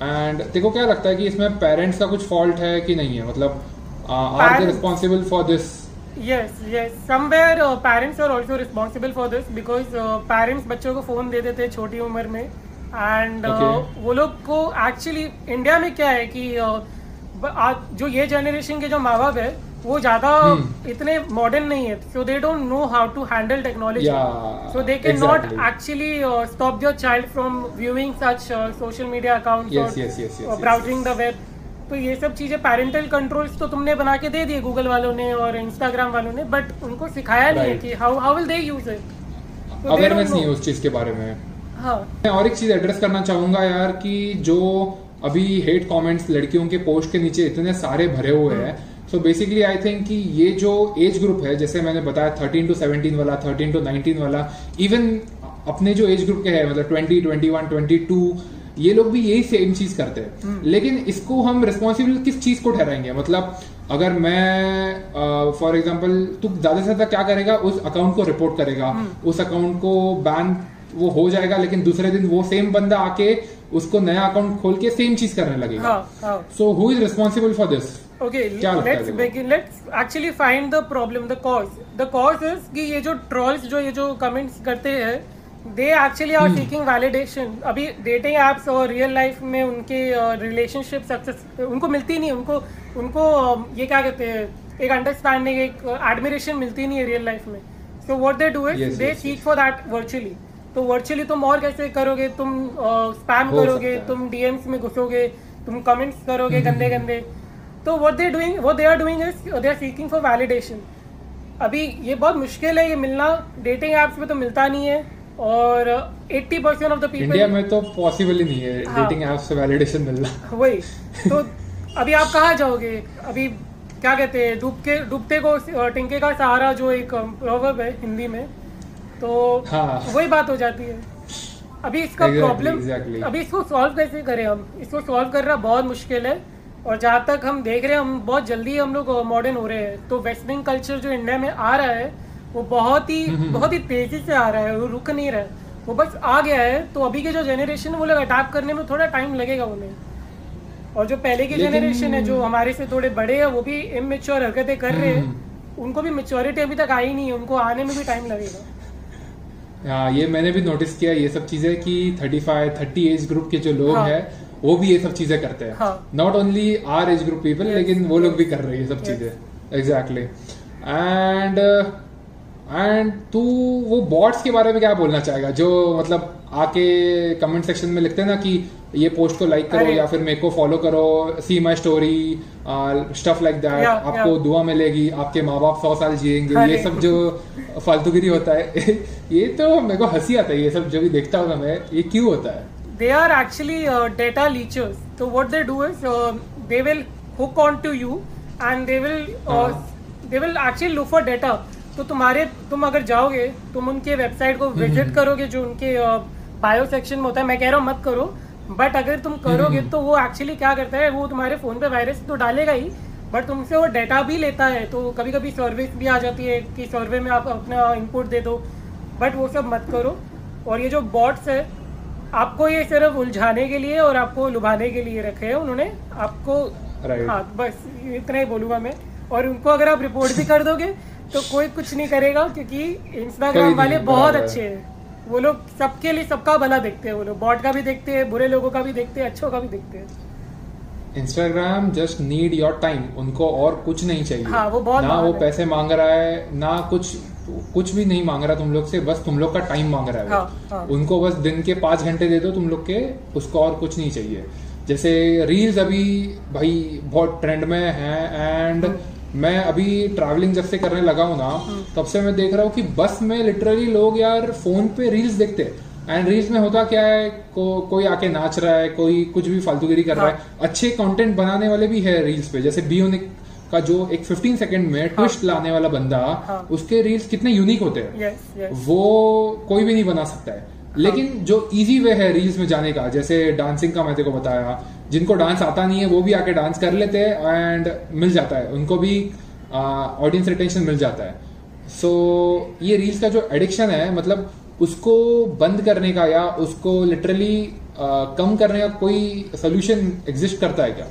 एंड देखो क्या लगता है कि इसमें पेरेंट्स का कुछ फॉल्ट है कि नहीं है? मतलब are they responsible for this yes yes. Somewhere uh, parents are also responsible for this because uh, parents बच्चों को फ़ोन दे देते हैं छोटी उम्र में। And Okay. uh, वो लोग को एक्चुअली इंडिया में क्या है कि uh, आज जो ये जनरेशन के जो माँ बाप है वो ज़्यादा हम्म। इतने मॉडर्न नहीं है so they don't know how to handle technology from viewing such uh, social media accounts Yes, or yes, yes, yes, or yes, browsing the web. तो ये सब चीज़ें पेरेंटल कंट्रोल्स तो तुमने बना के दे दिए गूगल वालों ने और इंस्टाग्राम वालों ने बट उनको सिखाया नहीं है कि how how will they use it awareness नहीं है उस चीज़ के बारे में। हाँ। मैं और एक चीज़ एड्रेस करना चाहूँगा यार कि जो अभी हेट कमेंट्स लड़कियों के पोस्ट के नीचे इतने सारे भरे हुए हैं। सो बेसिकली आई थिंक कि ये जो एज ग्रुप है जैसे मैंने बताया थर्टीन टू सेवनटीन वाला थर्टीन टू नाइनटीन वाला इवन अपने जो एज ग्रुप के है मतलब twenty twenty one twenty two ये लोग भी यही सेम चीज़ करते हैं। लेकिन इसको हम रिस्पॉन्सिबल किस चीज़ को ठहराएँगे? मतलब अगर मैं फॉर एग्ज़ाम्पल तू ज़्यादा से ज़्यादा क्या करेगा? उस अकाउंट को रिपोर्ट करेगा। उस अकाउंट को बैन वो हो जाएगा लेकिन दूसरे दिन वो सेम बंदा आके उसको नया अकाउंट खोल के सेम चीज़ करने लगेगा। So who. Is responsible for this देखो? begin let's actually find the problem the cause. The cause is कि ये जो trolls जो ये जो comments करते हैं they actually Hmm. are seeking validation. अभी dating apps और real life में उनके रिलेशनशिप सक्सेस उनको मिलती नहीं उनको उनको uh, ये क्या कहते हैं एक अंडरस्टैंडिंग एक एडमिरेशन मिलती नहीं है रियल लाइफ में। So what they do is Yes, they seek for that virtually तो वर्चुअली तुम और कैसे करोगे? तुम स्पैम करोगे तुम डीएम्स में घुसोगे तुम कमेंट्स करोगे गंदे गंदे तो what they doing what they are doing is they are seeking for validation अभी ये बहुत मुश्किल है ये मिलना। डेटिंग एप्स पे तो मिलता नहीं है और 80% परसेंट ऑफ़ द इंडिया में तो पॉसिबल ही नहीं है हाँ। डेटिंग ऐप से वैलिडेशन मिलना। वही। तो अभी आप कहाँ जाओगे? अभी क्या कहते हैं डूबके डूबते को टिंके का सहारा जो एक प्रोवर्ब है हिंदी में तो हाँ। वही बात हो जाती है। अभी इसका Exactly, प्रॉब्लम exactly. अभी इसको सॉल्व कैसे करें हम? इसको सॉल्व करना बहुत मुश्किल है और जहाँ तक हम देख रहे हैं हम बहुत जल्दी हम लोग मॉडर्न हो रहे हैं। तो वेस्टर्न कल्चर जो इंडिया में आ रहा है वो बहुत ही हम्म, बहुत ही तेज़ी से आ रहा है वो रुक नहीं रहा है। वो बस आ गया है। तो अभी के जो जनरेशन वो लोग अटैक करने में थोड़ा टाइम लगेगा उन्हें। और जो पहले की जनरेशन है जो हमारे से थोड़े बड़े हैं वो भी इमेच्योर हरकतें कर रहे हैं। हम्म। उनको भी मेच्योरिटी अभी तक आई नहीं है उनको आने में भी टाइम लगेगा। हाँ ये मैंने भी नोटिस किया ये सब चीज़ें कि 35 30 एज ग्रुप के जो लोग हाँ। हैं वो भी ये सब चीज़ें करते हैं हाँ। Not only our age group people लेकिन वो लोग भी कर रहे हैं ये सब Yes. चीज़ें एग्जैक्टली एंड एंड तू वो बॉट्स के बारे में क्या बोलना चाहेगा जो मतलब आके कमेंट सेक्शन में लिखते हैं ना कि ये पोस्ट को लाइक करो या फिर मेरे को फॉलो करो see my story stuff like that आपको yeah. दुआ मिलेगी आपके माँ बाप सौ साल जिएँगे। ये सब जो फालतूगिरी होता है ये तो मेरे को हँसी आता है ये सब जो भी देखता हूँ मैं ये क्यों होता है? They are actually uh, data leechers. So what they do is uh, they will hook on to you and they will uh, हाँ. they will actually look for data. तो तुम्हारे तुम अगर जाओगे तुम उनके वेबसाइट को विज़िट करोगे जो उनके बायो सेक्शन में होता है मैं कह रहा हूँ मत करो। बट अगर तुम करोगे तो वो एक्चुअली क्या करता है वो तुम्हारे फ़ोन पे वायरस तो डालेगा ही बट तुमसे वो डेटा भी लेता है तो कभी कभी सर्विस भी आ जाती है कि सर्वे में आप अपना इनपुट दे दो बट वो सब मत करो। और ये जो बॉट्स है आपको ये सिर्फ़ उलझाने के लिए और आपको लुभाने के लिए रखे हैं उन्होंने आपको Right. हाँ बस इतना ही बोलूँगा मैं। और उनको अगर आप रिपोर्ट भी कर दोगे तो कोई कुछ नहीं करेगा क्योंकि इंस्टाग्राम वाले बहुत अच्छे हैं। वो लोग सबके लिए सबका भला देखते हैं वो लोग बॉट का भी देखते हैं बुरे लोगों का भी देखते हैं अच्छों का भी देखते हैं। Instagram just need your time उनको और कुछ नहीं चाहिए। हाँ, वो बहुत ना वो पैसे मांग रहा है ना कुछ कुछ भी नहीं मांग रहा तुम लोग से बस तुम लोग का टाइम मांग रहा है हाँ, हाँ। उनको बस दिन के पाँच घंटे दे दो तुम लोग के उसको और कुछ नहीं चाहिए। जैसे रील्स अभी भाई बहुत ट्रेंड में है एंड मैं अभी ट्रैवलिंग जब से करने लगा हूँ ना तब से मैं देख रहा हूँ कि बस में लिटरली लोग यार फ़ोन पे रील्स देखते हैं। एंड रील्स में होता क्या है को, कोई आके नाच रहा है कोई कुछ भी फालतूगिरी कर हाँ. रहा है। अच्छे कंटेंट बनाने वाले भी है रील्स पे। जैसे बियोनिक का जो एक 15 सेकंड में ट्विस्ट लाने वाला बंदा हाँ। उसके रील्स कितने यूनिक होते हैं। वो कोई भी नहीं बना सकता है। लेकिन जो इजी वे है रील्स में जाने का जैसे डांसिंग का मैं तेरे को बताया जिनको डांस आता नहीं है वो भी आके डांस कर लेते हैं एंड मिल जाता है। उनको भी ऑडियंस रिटेंशन मिल जाता है। सो so, ये रील्स का जो एडिक्शन है मतलब उसको बंद करने का या उसको लिटरली कम करने का कोई सोल्यूशन एग्जिस्ट करता है क्या?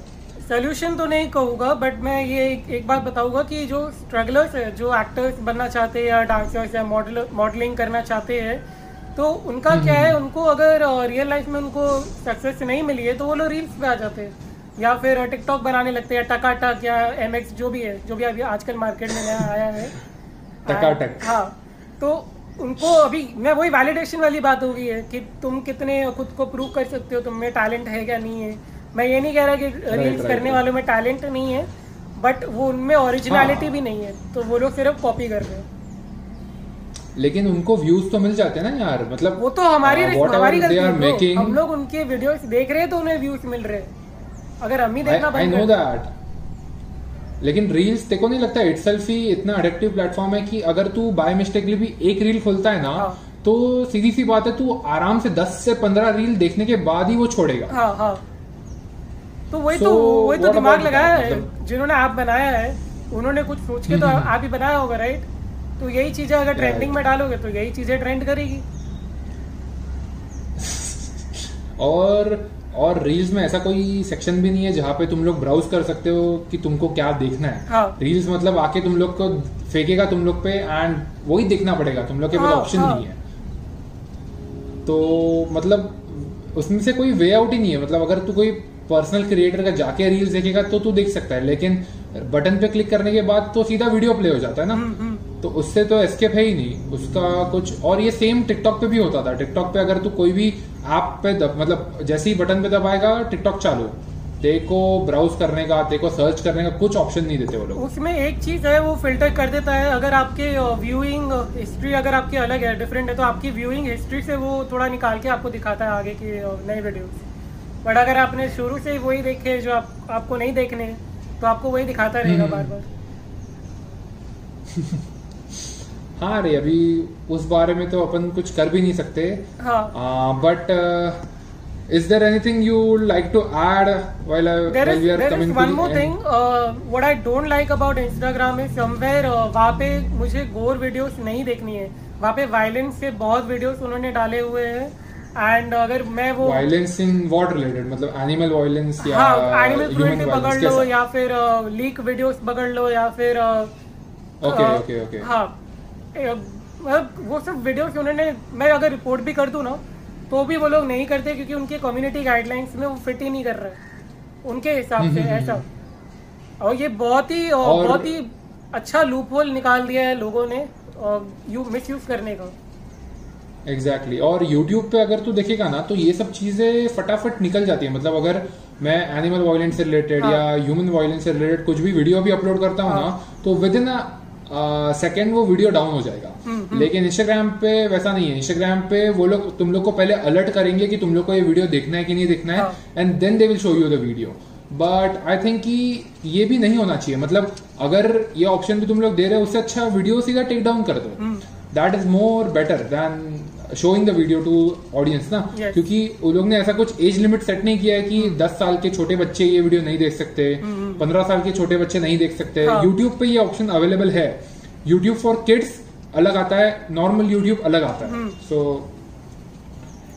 सोल्यूशन तो नहीं कहूँगा बट मैं ये एक, एक बात बताऊँगा कि जो स्ट्रगलर्स है जो एक्टर्स बनना चाहते हैं या डांसर्स या मॉडल मॉडलिंग करना चाहते हैं तो उनका क्या है उनको अगर रियल लाइफ में उनको सक्सेस नहीं मिली है तो वो लोग रील्स पे आ जाते हैं। या फिर टिकटॉक बनाने लगते हैं टका टक या एमएक्स जो भी है जो भी अभी आजकल मार्केट में नया आया है। टकाटक। हाँ तो उनको अभी मैं वही वैलिडेशन वाली बात हो गई है कि तुम कितने खुद को प्रूव कर सकते हो तुम में टैलेंट है क्या नहीं है। मैं ये नहीं कह रहा कि रील्स करने वालों में टैलेंट नहीं है बट वो उनमें ओरिजिनलिटी हाँ। भी नहीं है तो वो लोग सिर्फ़ कॉपी कर रहे हैं। लेकिन उनको व्यूज़ तो मिल जाते हैं ना यार मतलब वो तो हमारी uh, हमारी गलती है making- हम लोग उनके वीडियोस देख रहे हैं तो उन्हें व्यूज़ मिल रहे हैं। अगर हम ही देखना आई नो दैट लेकिन रील्स तेको नहीं लगता इटसेल्फ ही इतना अडेक्टिव प्लेटफॉर्म है कि अगर तू बाय मिस्टेकली भी एक रील खोलता है ना हाँ। तो सीधी सी बात है तू आराम से 10 से 15 रील देखने के बाद ही वो छोड़ेगा। हाँ हाँ। तो वही So, तो वही तो दिमाग लगाया है मतलब- जिन्होंने आप बनाया है उन्होंने कुछ सोच के तो आप ही बनाया होगा राइट तो यही चीज़ें अगर ट्रेंडिंग में डालोगे तो यही चीज़ें ट्रेंड करेगी। और और रील्स में ऐसा कोई सेक्शन भी नहीं है जहाँ पे तुम लोग ब्राउज कर सकते हो कि तुमको क्या देखना है। हाँ। रील्स मतलब आके तुम लोग को फेंकेगा तुम लोग पे एंड वही देखना पड़ेगा तुम लोग के पास हाँ, ऑप्शन हाँ। नहीं है। तो मतलब उसमें से कोई वे आउट ही नहीं है। मतलब अगर तू कोई पर्सनल क्रिएटर का जाके रील्स देखेगा तो तू देख सकता है लेकिन बटन पे क्लिक करने के बाद तो सीधा वीडियो प्ले हो जाता है ना। तो उससे तो एस्केप है ही नहीं। उसका कुछ और ये सेम टिकटॉक पे भी होता था। टिकटॉक पे अगर तू कोई भी ऐप पे दब, मतलब जैसे ही बटन पे दबाएगा टिकटॉक चालू। देखो ब्राउज करने का देखो सर्च करने का कुछ ऑप्शन नहीं देते वो लोग। उसमें एक चीज़ है वो फ़िल्टर कर देता है। अगर आपके व्यूइंग हिस्ट्री अगर आपकी अलग है डिफरेंट है तो आपकी व्यूइंग हिस्ट्री से वो थोड़ा निकाल के आपको दिखाता है आगे की नए वीडियोस बट अगर आपने शुरू से ही वही देखे जो आप, आपको नहीं देखने तो आपको वही दिखाता रहेगा हम्म। बार बार हाँ रे अभी उस बारे में तो अपन कुछ कर भी नहीं सकते। हाँ। But is there anything you like to add while I- there while is we are there coming is one more thing uh, what I don't like about Instagram is somewhere uh, वहाँ पे मुझे गोर videos नहीं देखनी है। वहाँ पे violence के बहुत वीडियोस उन्होंने डाले हुए हैं। एंड अगर मैं वो वायलेंस इन व्हाट रिलेटेड मतलब एनिमल वायलेंस या हाँ एनिमल ह्यूमन क्रूएल्टी पकड़ लो या फिर लीक वीडियोस पकड़ लो या फिर uh, okay uh, okay okay हाँ। मतलब वो सब वीडियोस उन्होंने मैं अगर रिपोर्ट भी कर दूँ ना तो भी वो लोग नहीं करते क्योंकि उनके कम्युनिटी गाइडलाइंस में वो फिट ही नहीं कर रहे। उनके हिसाब से ऐसा। और ये बहुत ही और बहुत ही अच्छा लूप होल निकाल दिया है लोगों ने यू मिस यूज़ करने का। Exactly exactly. और यूट्यूब पे अगर तू देखेगा ना तो ये सब चीज़ें फटाफट निकल जाती है। मतलब अगर मैं एनिमल वायलेंस से रिलेटेड हाँ। या ह्यूमन वायलेंस से रिलेटेड कुछ भी वीडियो भी अपलोड करता हूँ ना तो विद इन सेकेंड वो वीडियो डाउन हो जाएगा। हम्म, लेकिन इंस्टाग्राम पे वैसा नहीं है। इंस्टाग्राम पे वो लोग तुम लोग को पहले अलर्ट करेंगे कि तुम लोग को ये वीडियो देखना है कि नहीं देखना है हाँ। And then they will show you the video but I think कि ये भी नहीं होना चाहिए। मतलब अगर ये ऑप्शन भी तुम लोग दे रहे हो उससे अच्छा वीडियो सीधा टेक डाउन कर दो। That is more better than showing the video to audience ना Yes. क्योंकि वो लोग ने ऐसा कुछ एज लिमिट सेट नहीं किया है कि 10 साल के छोटे बच्चे ये वीडियो नहीं देख सकते 15 साल के छोटे बच्चे नहीं देख सकते। हाँ. यूट्यूब पे ये ऑप्शन अवेलेबल है। यूट्यूब फॉर किड्स अलग आता है नॉर्मल यूट्यूब अलग आता है। So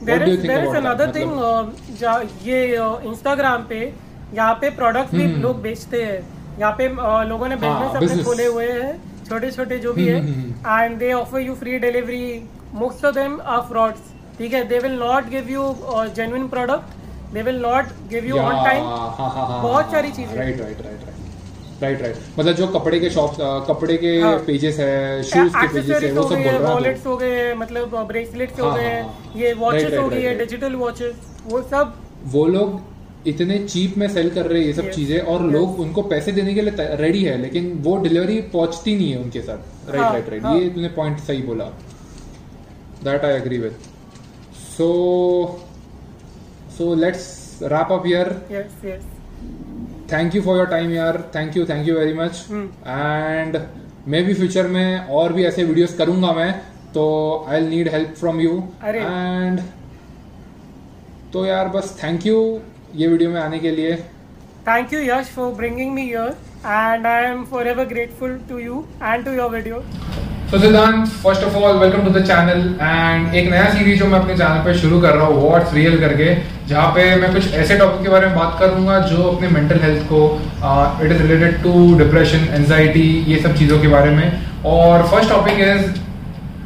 there is there is another thing ये इंस्टाग्राम पे यहाँ पे प्रोडक्ट भी लोग बेचते हैं। यहाँ पे uh, लोगों ने हम्म। हाँ, बिज़नेस अपने खोले हुए हैं। छोटे छोटे जो भी है and they offer you free delivery most of them are frauds ठीक है they will not give you genuine product they will not give you on time बहुत सारी चीज़ें। Right right right right right right मतलब जो कपड़े के shop कपड़े के हाँ। पेजेस है शूज़ के पेजेस है वो सब बोल रहा हूँ वॉलेट्स हो गए मतलब ब्रेसलेट्स हो हाँ, गए हाँ, हाँ। ये वॉचेस हो गई है डिजिटल वॉचेस वो सब। वो लोग इतने चीप में सेल कर रहे हैं ये सब Yes. चीज़ें और लोग उनको पैसे देने के लिए रेडी है लेकिन वो डिलीवरी पहुँचती नहीं है उनके साथ. राइट हाँ, राइट राइट हाँ। ये तुमने पॉइंट सही बोला. That I agree with so so let's wrap up here yes thank you for your time यार thank you thank you very much and मे भी फ्यूचर में और भी ऐसे वीडियोस करूँगा मैं तो I need help from you and तो यार बस थैंक यू ये वीडियो में आने के लिए। Thank you, Yash, for bringing me here, and I am forever grateful to you and to your video. तो Siddhant first of all welcome to the channel and एक नया सीरीज़ जो मैं अपने चैनल पे शुरू कर रहा हूँ व्हाट्स रियल करके जहाँ पे मैं कुछ ऐसे टॉपिक के बारे में बात करूँगा जो अपने मेंटल हेल्थ को it is related to depression anxiety ये सब चीज़ों के बारे में। और first topic is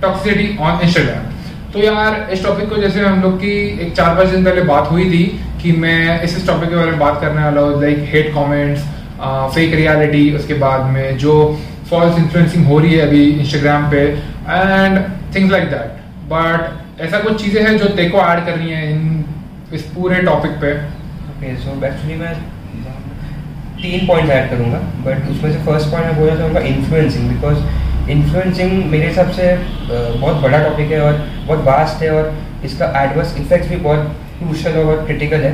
toxicity on Instagram तो यार इस टॉपिक को जैसे हम लोग की एक चार पाँच दिन पहले बात हुई थी कि मैं इस टॉपिक के बारे में बात करने वाला हूँ like hate comments fake reality उसके बाद में जो फॉल्स इन्फ्लुएंसिंग हो रही है अभी इंस्टाग्राम पे and things like that but ऐसा कुछ चीज़ें हैं जो तेको ऐड कर रही हैं इन, इस पूरे टॉपिक पे। ओके सो एक्चुअली मैं तीन पॉइंट ऐड करूँगा बट उसमें से फ़र्स्ट पॉइंट मैं बोलना चाहूँगा इन्फ्लुएंसिंग बिकॉज़ इन्फ्लुएंसिंग मेरे हिसाब से बहुत बड़ा टॉपिक है और बहुत वास्ट है और इसका एडवर्स इफेक्ट्स भी बहुत क्रूशल और बहुत क्रिटिकल है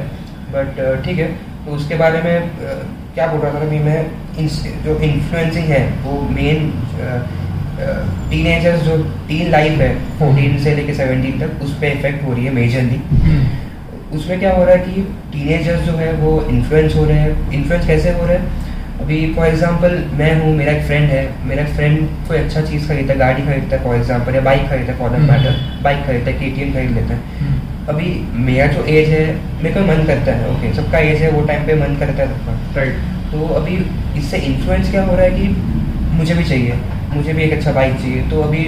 बट ठीक है तो उसके बारे में क्या बोल रहा था अभी मैं जो इन्फ्लुएंसिंग है वो मेन टीनेजर्स जो टीन लाइफ है फोर्टीन से लेके सेवनटीन तक उस पर इफ़ेक्ट हो रही है मेजरली उसमें क्या हो रहा है कि टीनेजर्स जो है वो इन्फ्लुएंस हो रहे हैं। इन्फ्लुएंस कैसे हो रहे हैं? अभी फॉर एग्जांपल मैं हूँ मेरा एक फ्रेंड है। मेरा फ्रेंड कोई अच्छा चीज़ खरीदता है गाड़ी खरीदता है फॉर एग्जांपल या बाइक खरीदता है for that hmm. Matter bike खरीदता है के खरीद लेता है। अभी मेरा जो एज है मेरे को मन करता है ओके सबका एज है वो टाइम पे मन करता है सबका। राइट तो अभी इससे इन्फ्लुएंस क्या हो रहा है कि मुझे भी चाहिए मुझे भी एक अच्छा बाइक चाहिए। तो अभी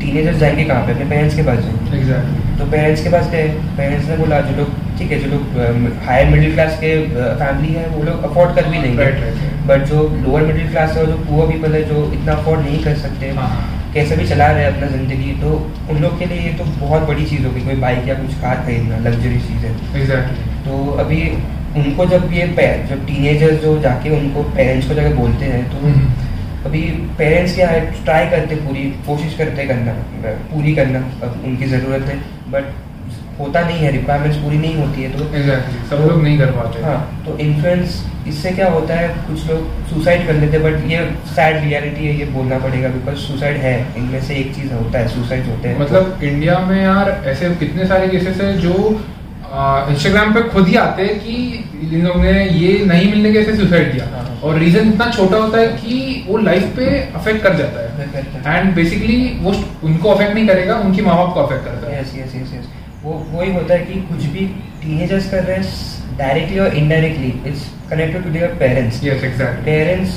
टीनेजर्स जाएँगे कहाँ पे? अपने पेरेंट्स के पास जाएँगे। एग्जैक्टली तो पेरेंट्स के पास गए। पेरेंट्स ने बोला जो लोग ठीक है जो लोग हायर मिडिल क्लास के फैमिली है वो लोग अफोर्ड कर भी लेंगे। Right. बट जो लोअर मिडिल क्लास है और जो पुअर पीपल है जो इतना अफोर्ड नहीं कर सकते हाँ। कैसे भी चला रहे हैं अपना ज़िंदगी तो उन लोग के लिए ये तो बहुत बड़ी चीज़ होगी कोई बाइक या कुछ कार खरीदना लग्जरी चीज़ है। एग्जैक्टली तो अभी उनको जब ये जब टीनेजर्स जो जाके उनको पेरेंट्स को जाके बोलते हैं तो अभी पेरेंट्स क्या है ट्राई करते पूरी कोशिश करते करना पूरी करना अब उनकी ज़रूरत है बट होता नहीं है रिक्वायरमेंट्स पूरी नहीं होती है तो एग्जैक्टली सब लोग नहीं कर पाते। हाँ तो इन्फ्लुएंस इससे क्या होता है कुछ लोग सुसाइड कर लेते हैं बट ये सैड रियलिटी है ये बोलना पड़ेगा बिकॉज़ सुसाइड है। इनमें से एक चीज़ होता है सुसाइड होते हैं। मतलब इंडिया में यार ऐसे कितने सारे केसेस हैं जो इंस्टाग्राम पे खुद ही आते हैं कि इन लोगों ने ये नहीं मिलने के सुसाइड किया। हाँ। और रीजन इतना छोटा होता है कि वो लाइफ पे अफेक्ट कर जाता है। एंड बेसिकली वो उनको अफेक्ट नहीं करेगा उनकी माँ बाप को अफेक्ट करता है। यस यस यस वो वही होता है कि कुछ भी टीनेजर्स कर रहे हैं डायरेक्टली और indirectly it's connected to their parents yes exactly parents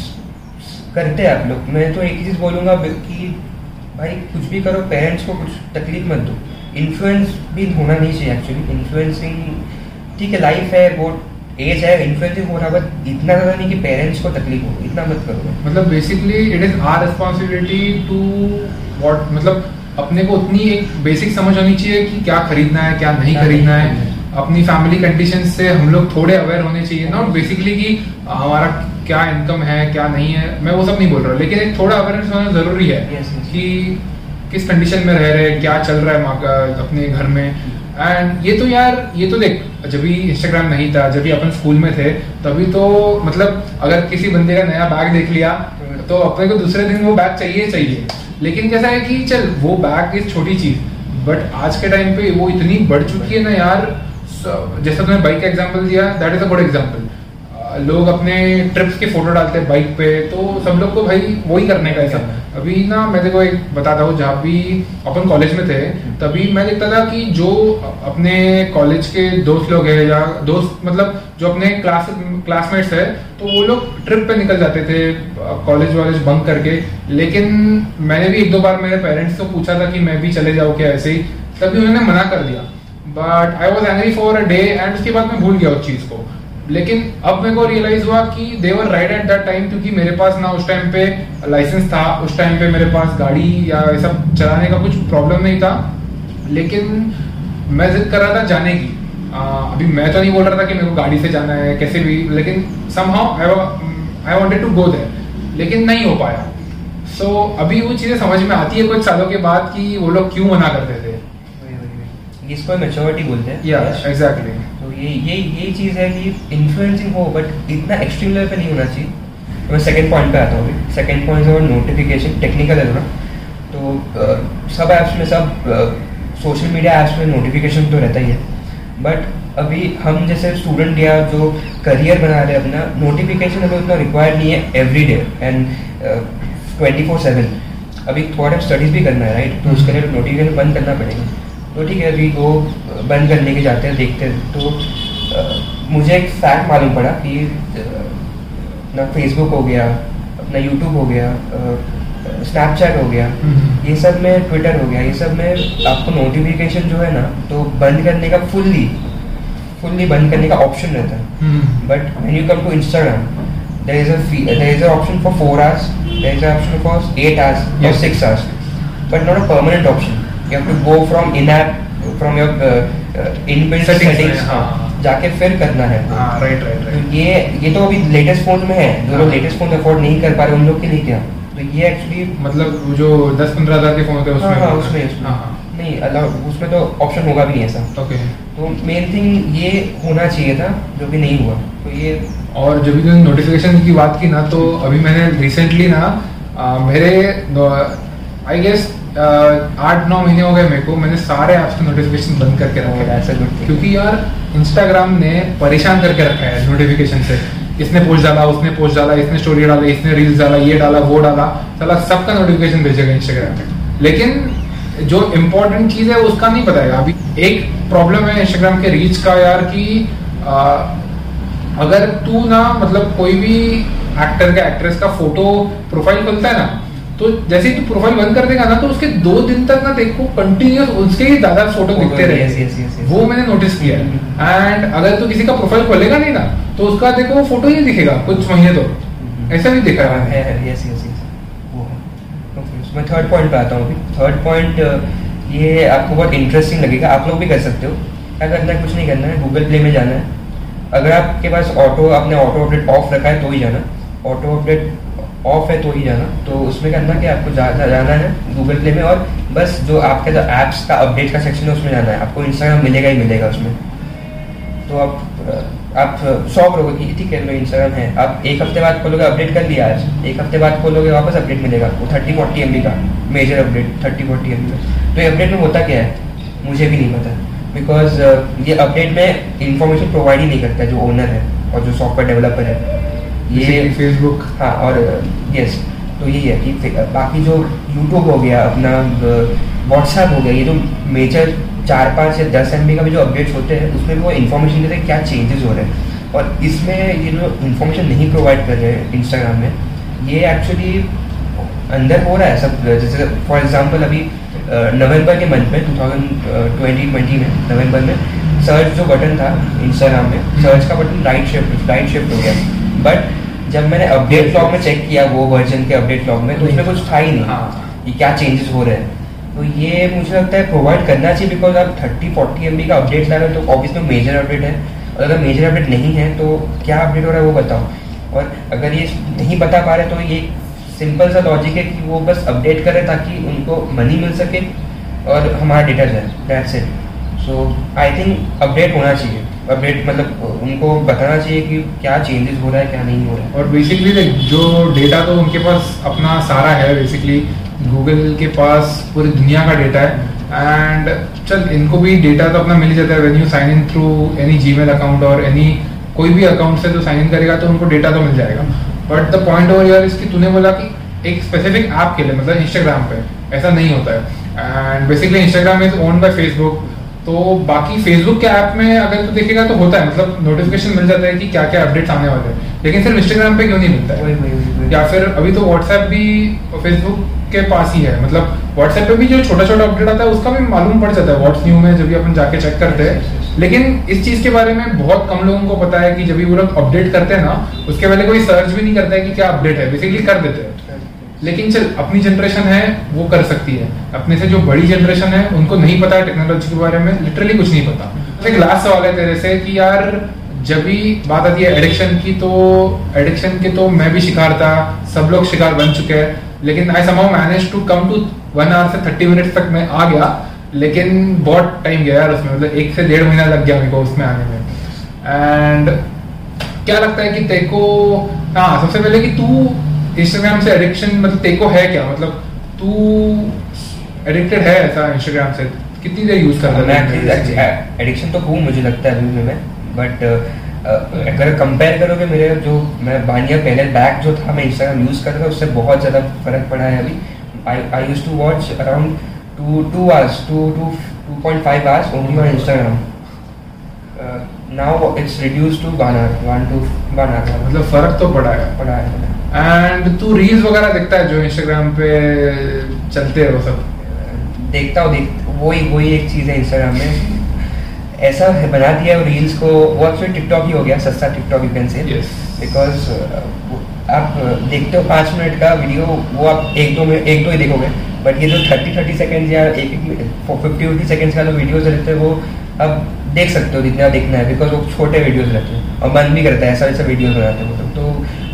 करते हैं आप लोग। मैं तो एक ही चीज़ बोलूँगा कि भाई कुछ भी करो पेरेंट्स को कुछ तकलीफ़ मत दो। इन्फ्लुएंस भी होना नहीं चाहिए एक्चुअली इन्फ्लुएंसिंग ठीक है लाइफ है बहुत एज है इन्फ्लुएंसिंग हो रहा बट इतना ज़्यादा नहीं कि पेरेंट्स को तकलीफ़ हो इतना मत करो। मतलब basically it is our responsibility to what मतलब अपने को उतनी एक बेसिक समझ होनी चाहिए कि क्या खरीदना है क्या नहीं खरीदना है। अपनी फैमिली कंडीशन से हम लोग थोड़े अवेयर होने चाहिए नॉट बेसिकली कि हमारा क्या इनकम है क्या नहीं है मैं वो सब नहीं बोल रहा लेकिन एक थोड़ा अवेयरनेस होना ज़रूरी है Yes, yes. कि किस कंडीशन में रह रहे हैं क्या चल रहा है माँ का अपने घर में। एंड ये तो यार ये तो देख जब भी इंस्टाग्राम नहीं था जब भी अपन स्कूल में थे तभी तो मतलब अगर किसी बंदे का नया बैग देख लिया तो अपने को दूसरे दिन वो बैग चाहिए चाहिए। लेकिन कैसा है कि चल वो बैग इज़ छोटी चीज़ बट आज के टाइम पे वो इतनी बढ़ चुकी है ना यार स- जैसा तुमने बाइक का एग्ज़ाम्पल दिया that is a good example लोग अपने ट्रिप्स के फ़ोटो डालते हैं बाइक पे तो सब लोग को भाई वही करने का ऐसा अभी ना मैं देखो एक बताता हूँ जहाँ भी अपन कॉलेज में थे तभी मैं देखता था कि जो अपने कॉलेज के दोस्त लोग हैं या दोस्त मतलब जो अपने क्लास क्लासमेट्स है तो वो लोग ट्रिप पे निकल जाते थे कॉलेज वॉलेज बंक करके। लेकिन मैंने भी एक दो बार मेरे पेरेंट्स को पूछा था कि मैं भी चले जाऊँ क्या ऐसे ही तभी उन्होंने मना कर दिया। But I was angry for a day and उसके बाद मैं भूल गया उस चीज़ को। लेकिन अब मेरे को रियलाइज़ हुआ कि they were right at that time क्योंकि मेरे पास ना उस टाइम पे लाइसेंस था उस टाइम पे मेरे पास गाड़ी या ऐसा चलाने का कुछ प्रॉब्लम नहीं था। लेकिन मैं जिद कर रहा था जाने की। आ, अभी मैं तो नहीं बोल रहा था कि मेरे को गाड़ी से जाना है कैसे भी लेकिन somehow I wanted to go there लेकिन नहीं हो पाया। सो so, अभी वो चीज़ें समझ में आती है कुछ सालों के बाद कि वो लोग क्यों मना करते थे। इसको मेच्योरिटी बोलते हैं। या एग्जैक्टली तो ये ये ये चीज़ है कि इन्फ्लुएंसिंग हो बट इतना एक्सट्रीम लेवल पे नहीं होना चाहिए। मैं सेकंड पॉइंट पे आता हूँ अभी। सेकंड पॉइंट है नोटिफिकेशन टेक्निकल है थोड़ा। तो सब ऐप्स में सब सोशल मीडिया ऐप्स में नोटिफिकेशन तो रहता ही है। बट अभी हम जैसे स्टूडेंट या जो करियर बना रहे हैं अपना नोटिफिकेशन हमें उतना रिक्वायर्ड नहीं है every day and twenty four seven अभी थोड़ा स्टडीज़ भी करना है राइट तो उसके लिए नोटिफिकेशन बंद करना पड़ेगा। तो ठीक है अभी वो बंद करने के जाते हैं देखते हैं। तो आ, मुझे एक फैक्ट मालूम पड़ा कि ना फेसबुक हो गया ना यूट्यूब हो गया स्नैपचैट हो गया हम्म। ये सब में ट्विटर हो गया ये सब में आपको नोटिफिकेशन जो है ना तो बंद करने का फुल्ली फुल्ली बंद करने का ऑप्शन रहता है। But when you come to Instagram there is there is option for four hours there is option for eight hours या six hours but not a permanent option You have to go from in-app, from your uh, uh, inbuilt Settings settings, हाँ। जाके फिर करना है। हाँ right right तो right ये ये तो अभी लेटेस्ट फ़ोन में है। जो लोग हाँ। लेटेस्ट फ़ोन अफोर्ड नहीं कर पा रहे उन लोग के लिए क्या? तो ये एक्चुअली मतलब जो दस पंद्रह हज़ार के फ़ोन होते हैं हाँ उसमें हाँ उसमें उसमें। हाँ हाँ। नहीं अलाउ उसमें तो ऑप्शन होगा भी नहीं ऐसा। ओके तो मेन थिंग ये होना चाहिए था जो भी नहीं हुआ। तो ये और जब भी तुमने नोटिफिकेशन की बात की ना तो अभी मैंने रिसेंटली ना मेरे आई गेस आठ नौ महीने हो गए मेरे को मैंने सारे ऐप्स के नोटिफिकेशन बंद करके रखे हैं। क्योंकि यार इंस्टाग्राम ने परेशान करके रखा है नोटिफिकेशन से। इसने पोस्ट डाला उसने पोस्ट डाला इसने स्टोरी डाला इसने रील्स डाला ये डाला वो डाला। साला सबका नोटिफिकेशन भेजेगा इंस्टाग्राम पे। लेकिन जो इम्पोर्टेंट चीज़ है उसका नहीं पता है। अभी एक प्रॉब्लम है इंस्टाग्राम के रीच का यार कि आ, अगर तू ना मतलब कोई भी एक्टर का एक्ट्रेस का फ़ोटो प्रोफ़ाइल खुलता है ना तो जैसे ही तू प्रोफ़ाइल बंद कर देगा ना तो उसके दो दिन तक ना देखो कंटिन्यूस उसके ही ज़्यादा फ़ोटो दिखते रहे। yes, yes, yes. वो मैंने नोटिस किया। है एंड अगर तू किसी का प्रोफ़ाइल खोलेगा नहीं ना तो उसका देखो वो फ़ोटो ही दिखेगा कुछ महीने तो। ऐसा भी देखा। है है यस यस यस वो Okay, मैं थर्ड पॉइंट पे आता हूँ अभी। थर्ड पॉइंट ये आपको बहुत इंटरेस्टिंग लगेगा। आप लोग भी कर सकते हो। क्या करना है कुछ नहीं करना है गूगल प्ले में जाना है। अगर आपके पास ऑटो आपने ऑटो अपडेट ऑफ़ रखा है तो ही जाना। ऑटो अपडेट ऑफ़ है तो ही जाना। तो उसमें करना कि आपको जा, जा, जाना है गूगल प्ले में और बस जो आपके जो ऐप्स का अपडेट का सेक्शन है उसमें जाना है। आपको इंस्टाग्राम मिलेगा ही मिलेगा उसमें। तो आप आप सौ करोगे कि ठीक है इंस्टाग्राम है। आप एक हफ़्ते बाद खोलोगे अपडेट कर लिया आज। एक हफ़्ते बाद खोलोगे वापस अपडेट मिलेगा आपको। थर्टी फोर्टी एम का major update thirty forty M का। तो ये अपडेट में होता क्या है? मुझे भी नहीं पता। बिकॉज़ ये अपडेट में इंफॉर्मेशन प्रोवाइड ही नहीं करता जो ओनर है और जो सॉफ्टवेयर डेवलपर है। ये फेसबुक हाँ और यस तो यही है कि बाकी जो यूट्यूब हो गया अपना व्हाट्सएप हो गया ये जो मेजर चार पाँच या दस एम का भी जो अपडेट्स होते हैं उसमें भी वो इन्फॉर्मेशन देते हैं क्या चेंजेस हो रहे हैं? और इसमें ये जो इन्फॉर्मेशन नहीं प्रोवाइड कर रहे हैं इंस्टाग्राम में ये एक्चुअली अंदर हो रहा है सब जैसे फॉर एग्जांपल अभी नवंबर के मंथ में 2020 में नवंबर में सर्च जो बटन था इंस्टाग्राम में सर्च का button right shift right shift हो गया। बट जब मैंने अपडेट लॉग में चेक किया वो वर्जन के अपडेट लॉग में तो उसमें कुछ था ही नहीं हाँ। कि क्या चेंजेस हो रहे हैं। तो ये मुझे लगता है प्रोवाइड करना चाहिए बिकॉज़ आप थर्टी फोर्टी एम का अपडेट ला रहे हो तो ऑफ़िस में मेजर अपडेट है। और अगर मेजर अपडेट नहीं है तो क्या अपडेट हो रहा है वो बताओ। और अगर ये नहीं बता पा रहे तो ये सिंपल सा लॉजिक है कि वो बस अपडेट करें ताकि उनको मनी मिल सके और हमारा डेटा जाए that's it so I think update होना चाहिए। अपडेट मतलब उनको बताना चाहिए कि क्या चेंजेस हो रहा है, क्या नहीं हो रहा है। और बेसिकली जो डेटा तो उनके पास अपना सारा है बेसिकली गूगल के पास पूरी दुनिया का डेटा है। एंड चल, इनको भी डेटा तो अपना मिल जाता है when you sign in through any Gmail account और एनी कोई भी अकाउंट से तो साइन इन करेगा तो उनको डेटा तो मिल जाएगा। बट द पॉइंट ओवर यार इसकी तूने बोला कि एक स्पेसिफिक ऐप के लिए मतलब इंस्टाग्राम पे, ऐसा नहीं होता है। And basically Instagram is own by Facebook तो बाकी फेसबुक के ऐप में अगर तू देखेगा तो होता है मतलब नोटिफिकेशन मिल जाता है कि क्या क्या अपडेट्स आने वाले हैं। लेकिन सिर्फ़ इंस्टाग्राम पे क्यों नहीं मिलता है? वही वही वही। या फिर अभी तो व्हाट्सएप भी फेसबुक के पास ही है मतलब व्हाट्सएप पे भी जो छोटा छोटा अपडेट आता है उसका भी मालूम पड़ जाता है व्हाट्स न्यू में जब भी अपन जाके चेक करते हैं। लेकिन इस चीज़ के बारे में बहुत कम लोगों को पता है कि जब भी वो लोग अपडेट करते हैं ना उसके पहले कोई सर्च भी नहीं करता है कि क्या अपडेट है बेसिकली कर देते हैं। लेकिन चल अपनी जनरेशन है, वो कर सकती है। अपने से जो बड़ी जनरेशन है, उनको नहीं पता है टेक्नोलॉजी के बारे में लिटरली कुछ नहीं पता। एक लास्ट सवाल है तेरे से कि यार, जब भी बात आती है एडिक्शन की तो एडिक्शन के तो मैं भी शिकार था, सब लोग शिकार बन चुके हैं। लेकिन I somehow manage to come to one hour से थर्टी मिनट्स तक मैं आ गया, लेकिन बहुत टाइम गया यार उसमें मतलब एक से डेढ़ महीना लग गया मेरे को उसमें आने में। एंड क्या लगता है कि तेको हाँ सबसे पहले कि तू इंस्टाग्राम से एडिक्शन मतलब तेको है क्या? मतलब तू एडिक्टेड है ऐसा इंस्टाग्राम से? कितनी देर यूज़ कर रहा है? एडिक्शन तो हूँ मुझे लगता है अभी में बट अगर कंपेयर करोगे मेरे जो मैं बानिया पहले बैक जो था मैं इंस्टाग्राम यूज़ करता था उससे बहुत ज़्यादा फ़र्क पड़ा है अभी। I I use to watch around two two hours two two two point five hours only on Instagram now it's reduce to one hour one two one hour मतलब फ़र्क तो पड़ा है पड़ा है। एंड तू रील्स वगैरह देखता है जो इंस्टाग्राम पे चलते हैं वो सब? देखता हूँ देख वही वही एक चीज़ है इंस्टाग्राम में। ऐसा है बना दिया है रील्स को। वो एक्चुअली टिकटॉक ही हो गया सस्ता TikTok you can say because आप देखते हो पाँच मिनट का वीडियो वो आप एक दो में एक दो ही देखोगे। बट ये जो थर्टी थर्टी सेकेंड या एक एक फिफ्टी फिफ्टी सेकेंड्स का जो वीडियोज़ रहते हैं वो आप देख सकते हो जितना देखना है। बिकॉज़ वो छोटे वीडियोज़ रहते हैं। और मन भी करता है ऐसा ऐसा वीडियोज़ बनाते हैं वो तो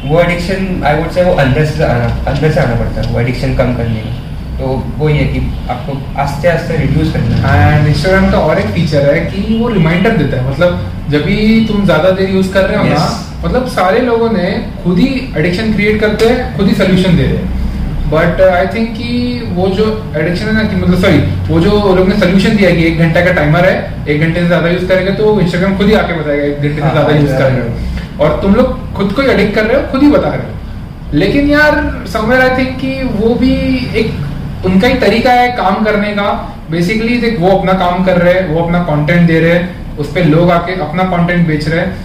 वो एडिक्शन आई वुड से वो अंदर से आना अंदर से आना पड़ता है वो एडिक्शन कम करने का तो वो ये कि आपको आस्ते आस्ते रिड्यूस करना है। एंड इंस्टाग्राम का और एक फीचर है कि वो रिमाइंडर देता है मतलब जब भी तुम ज़्यादा देर यूज़ कर रहे हो ना मतलब सारे लोगों ने खुद ही एडिक्शन क्रिएट करते हैं खुद ही सोल्यूशन दे रहे हैं। बट आई थिंक कि वो जो एडिक्शन है ना कि मतलब सॉरी वो जो लोग ने सोल्यूशन दिया कि एक घंटा का टाइमर है एक घंटे से ज़्यादा यूज़ करेंगे तो इंस्टाग्राम खुद ही आके बताएगा एक घंटे से हाँ, ज़्यादा यूज़ हाँ, कर रहे हो और तुम लोग खुद को एडिक्ट कर रहे हो, खुद ही बता रहे हो। लेकिन यार समवेयर आई थिंक कि वो भी एक, उनका ही तरीका है काम करने का। बेसिकली देख, वो अपना काम कर रहे हैं, वो अपना कंटेंट दे रहे हैं, उस पर लोग आके अपना कंटेंट बेच रहे हैं।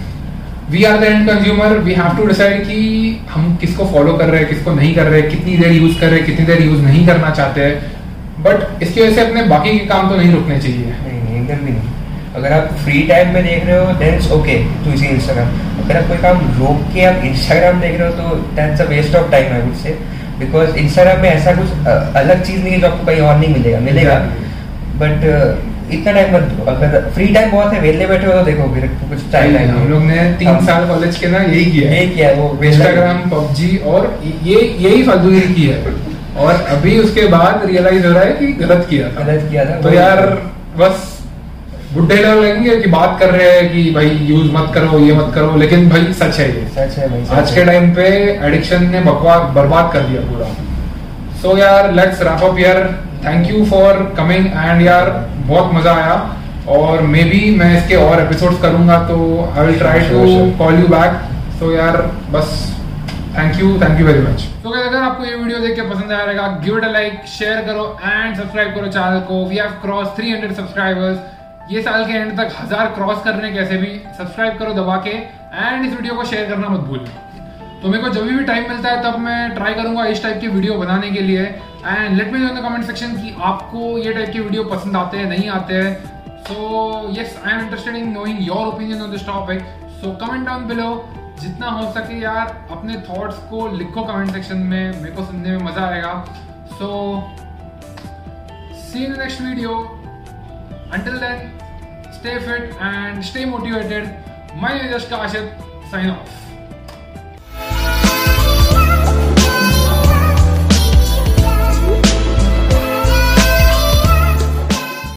We are the end consumer we have to decide कि हम किसको फॉलो कर रहे हैं, किसको नहीं कर रहे हैं, कितनी देर यूज़ कर रहे हैं, कितनी देर यूज़ नहीं करना चाहते हैं। बट इसकी वजह से अपने बाकी के काम तो नहीं रुकने चाहिए। नहीं नहीं भी नहीं। अगर आप फ्री टाइम में देख रहे हो then it's okay to see Instagram अगर आप कोई काम रोक के आप इंस्टाग्राम देख रहे हो तो that's a waste of time I would say because Instagram में ऐसा कुछ अलग चीज़ नहीं है जो आपको कहीं और नहीं मिलेगा मिलेगा। बट इतना टाइम मत दो। अगर फ्री टाइम बहुत है वेले बैठे हो तो देखो फिर कुछ टाइम हम लोग ने तीन साल कॉलेज के ना यही किया यही किया वो इंस्टाग्राम पबजी और ये यही फालतूगिरी की है। और अभी उसके बाद रियलाइज़ हो रहा है कि गलत किया था। गलत किया था तो यार बस बुढ़े लोग लगेंगे कि बात कर रहे हैं कि भाई यूज़ मत करो ये मत करो लेकिन भाई सच है ये। सच है भाई सच आज के टाइम पे एडिक्शन ने बकवास बर्बाद कर दिया पूरा। सो यार लेट्स रैप अप यार thank you for coming and यार बहुत मज़ा आया। और मे बी मैं इसके और एपिसोड्स करूँगा तो I will try to call you back so यार बस thank you thank you very much तो अगर आपको ये वीडियो देख के पसंद आया रहेगा give it a like share करो एंड सब्सक्राइब करो चैनल को. वी हैव क्रॉस 300 सब्सक्राइबर्स ये साल के एंड तक हज़ार क्रॉस करने कैसे भी सब्सक्राइब करो दबा के एंड इस वीडियो को शेयर करना मत भूलना। तो मेरे को जब भी टाइम मिलता है तब मैं ट्राई करूँगा इस टाइप की वीडियो बनाने के लिए। And let me know in the comment section कि आपको ये टाइप की वीडियो पसंद आते हैं, नहीं आते हैं। So yes I am interested in knowing your opinion on this topic so comment down below जितना हो सके यार, अपने थॉट्स को लिखो कमेंट सेक्शन में। मेरे को सुनने में मज़ा आएगा। So see in next video until then stay fit and stay motivated. My name is Kashif. Sign off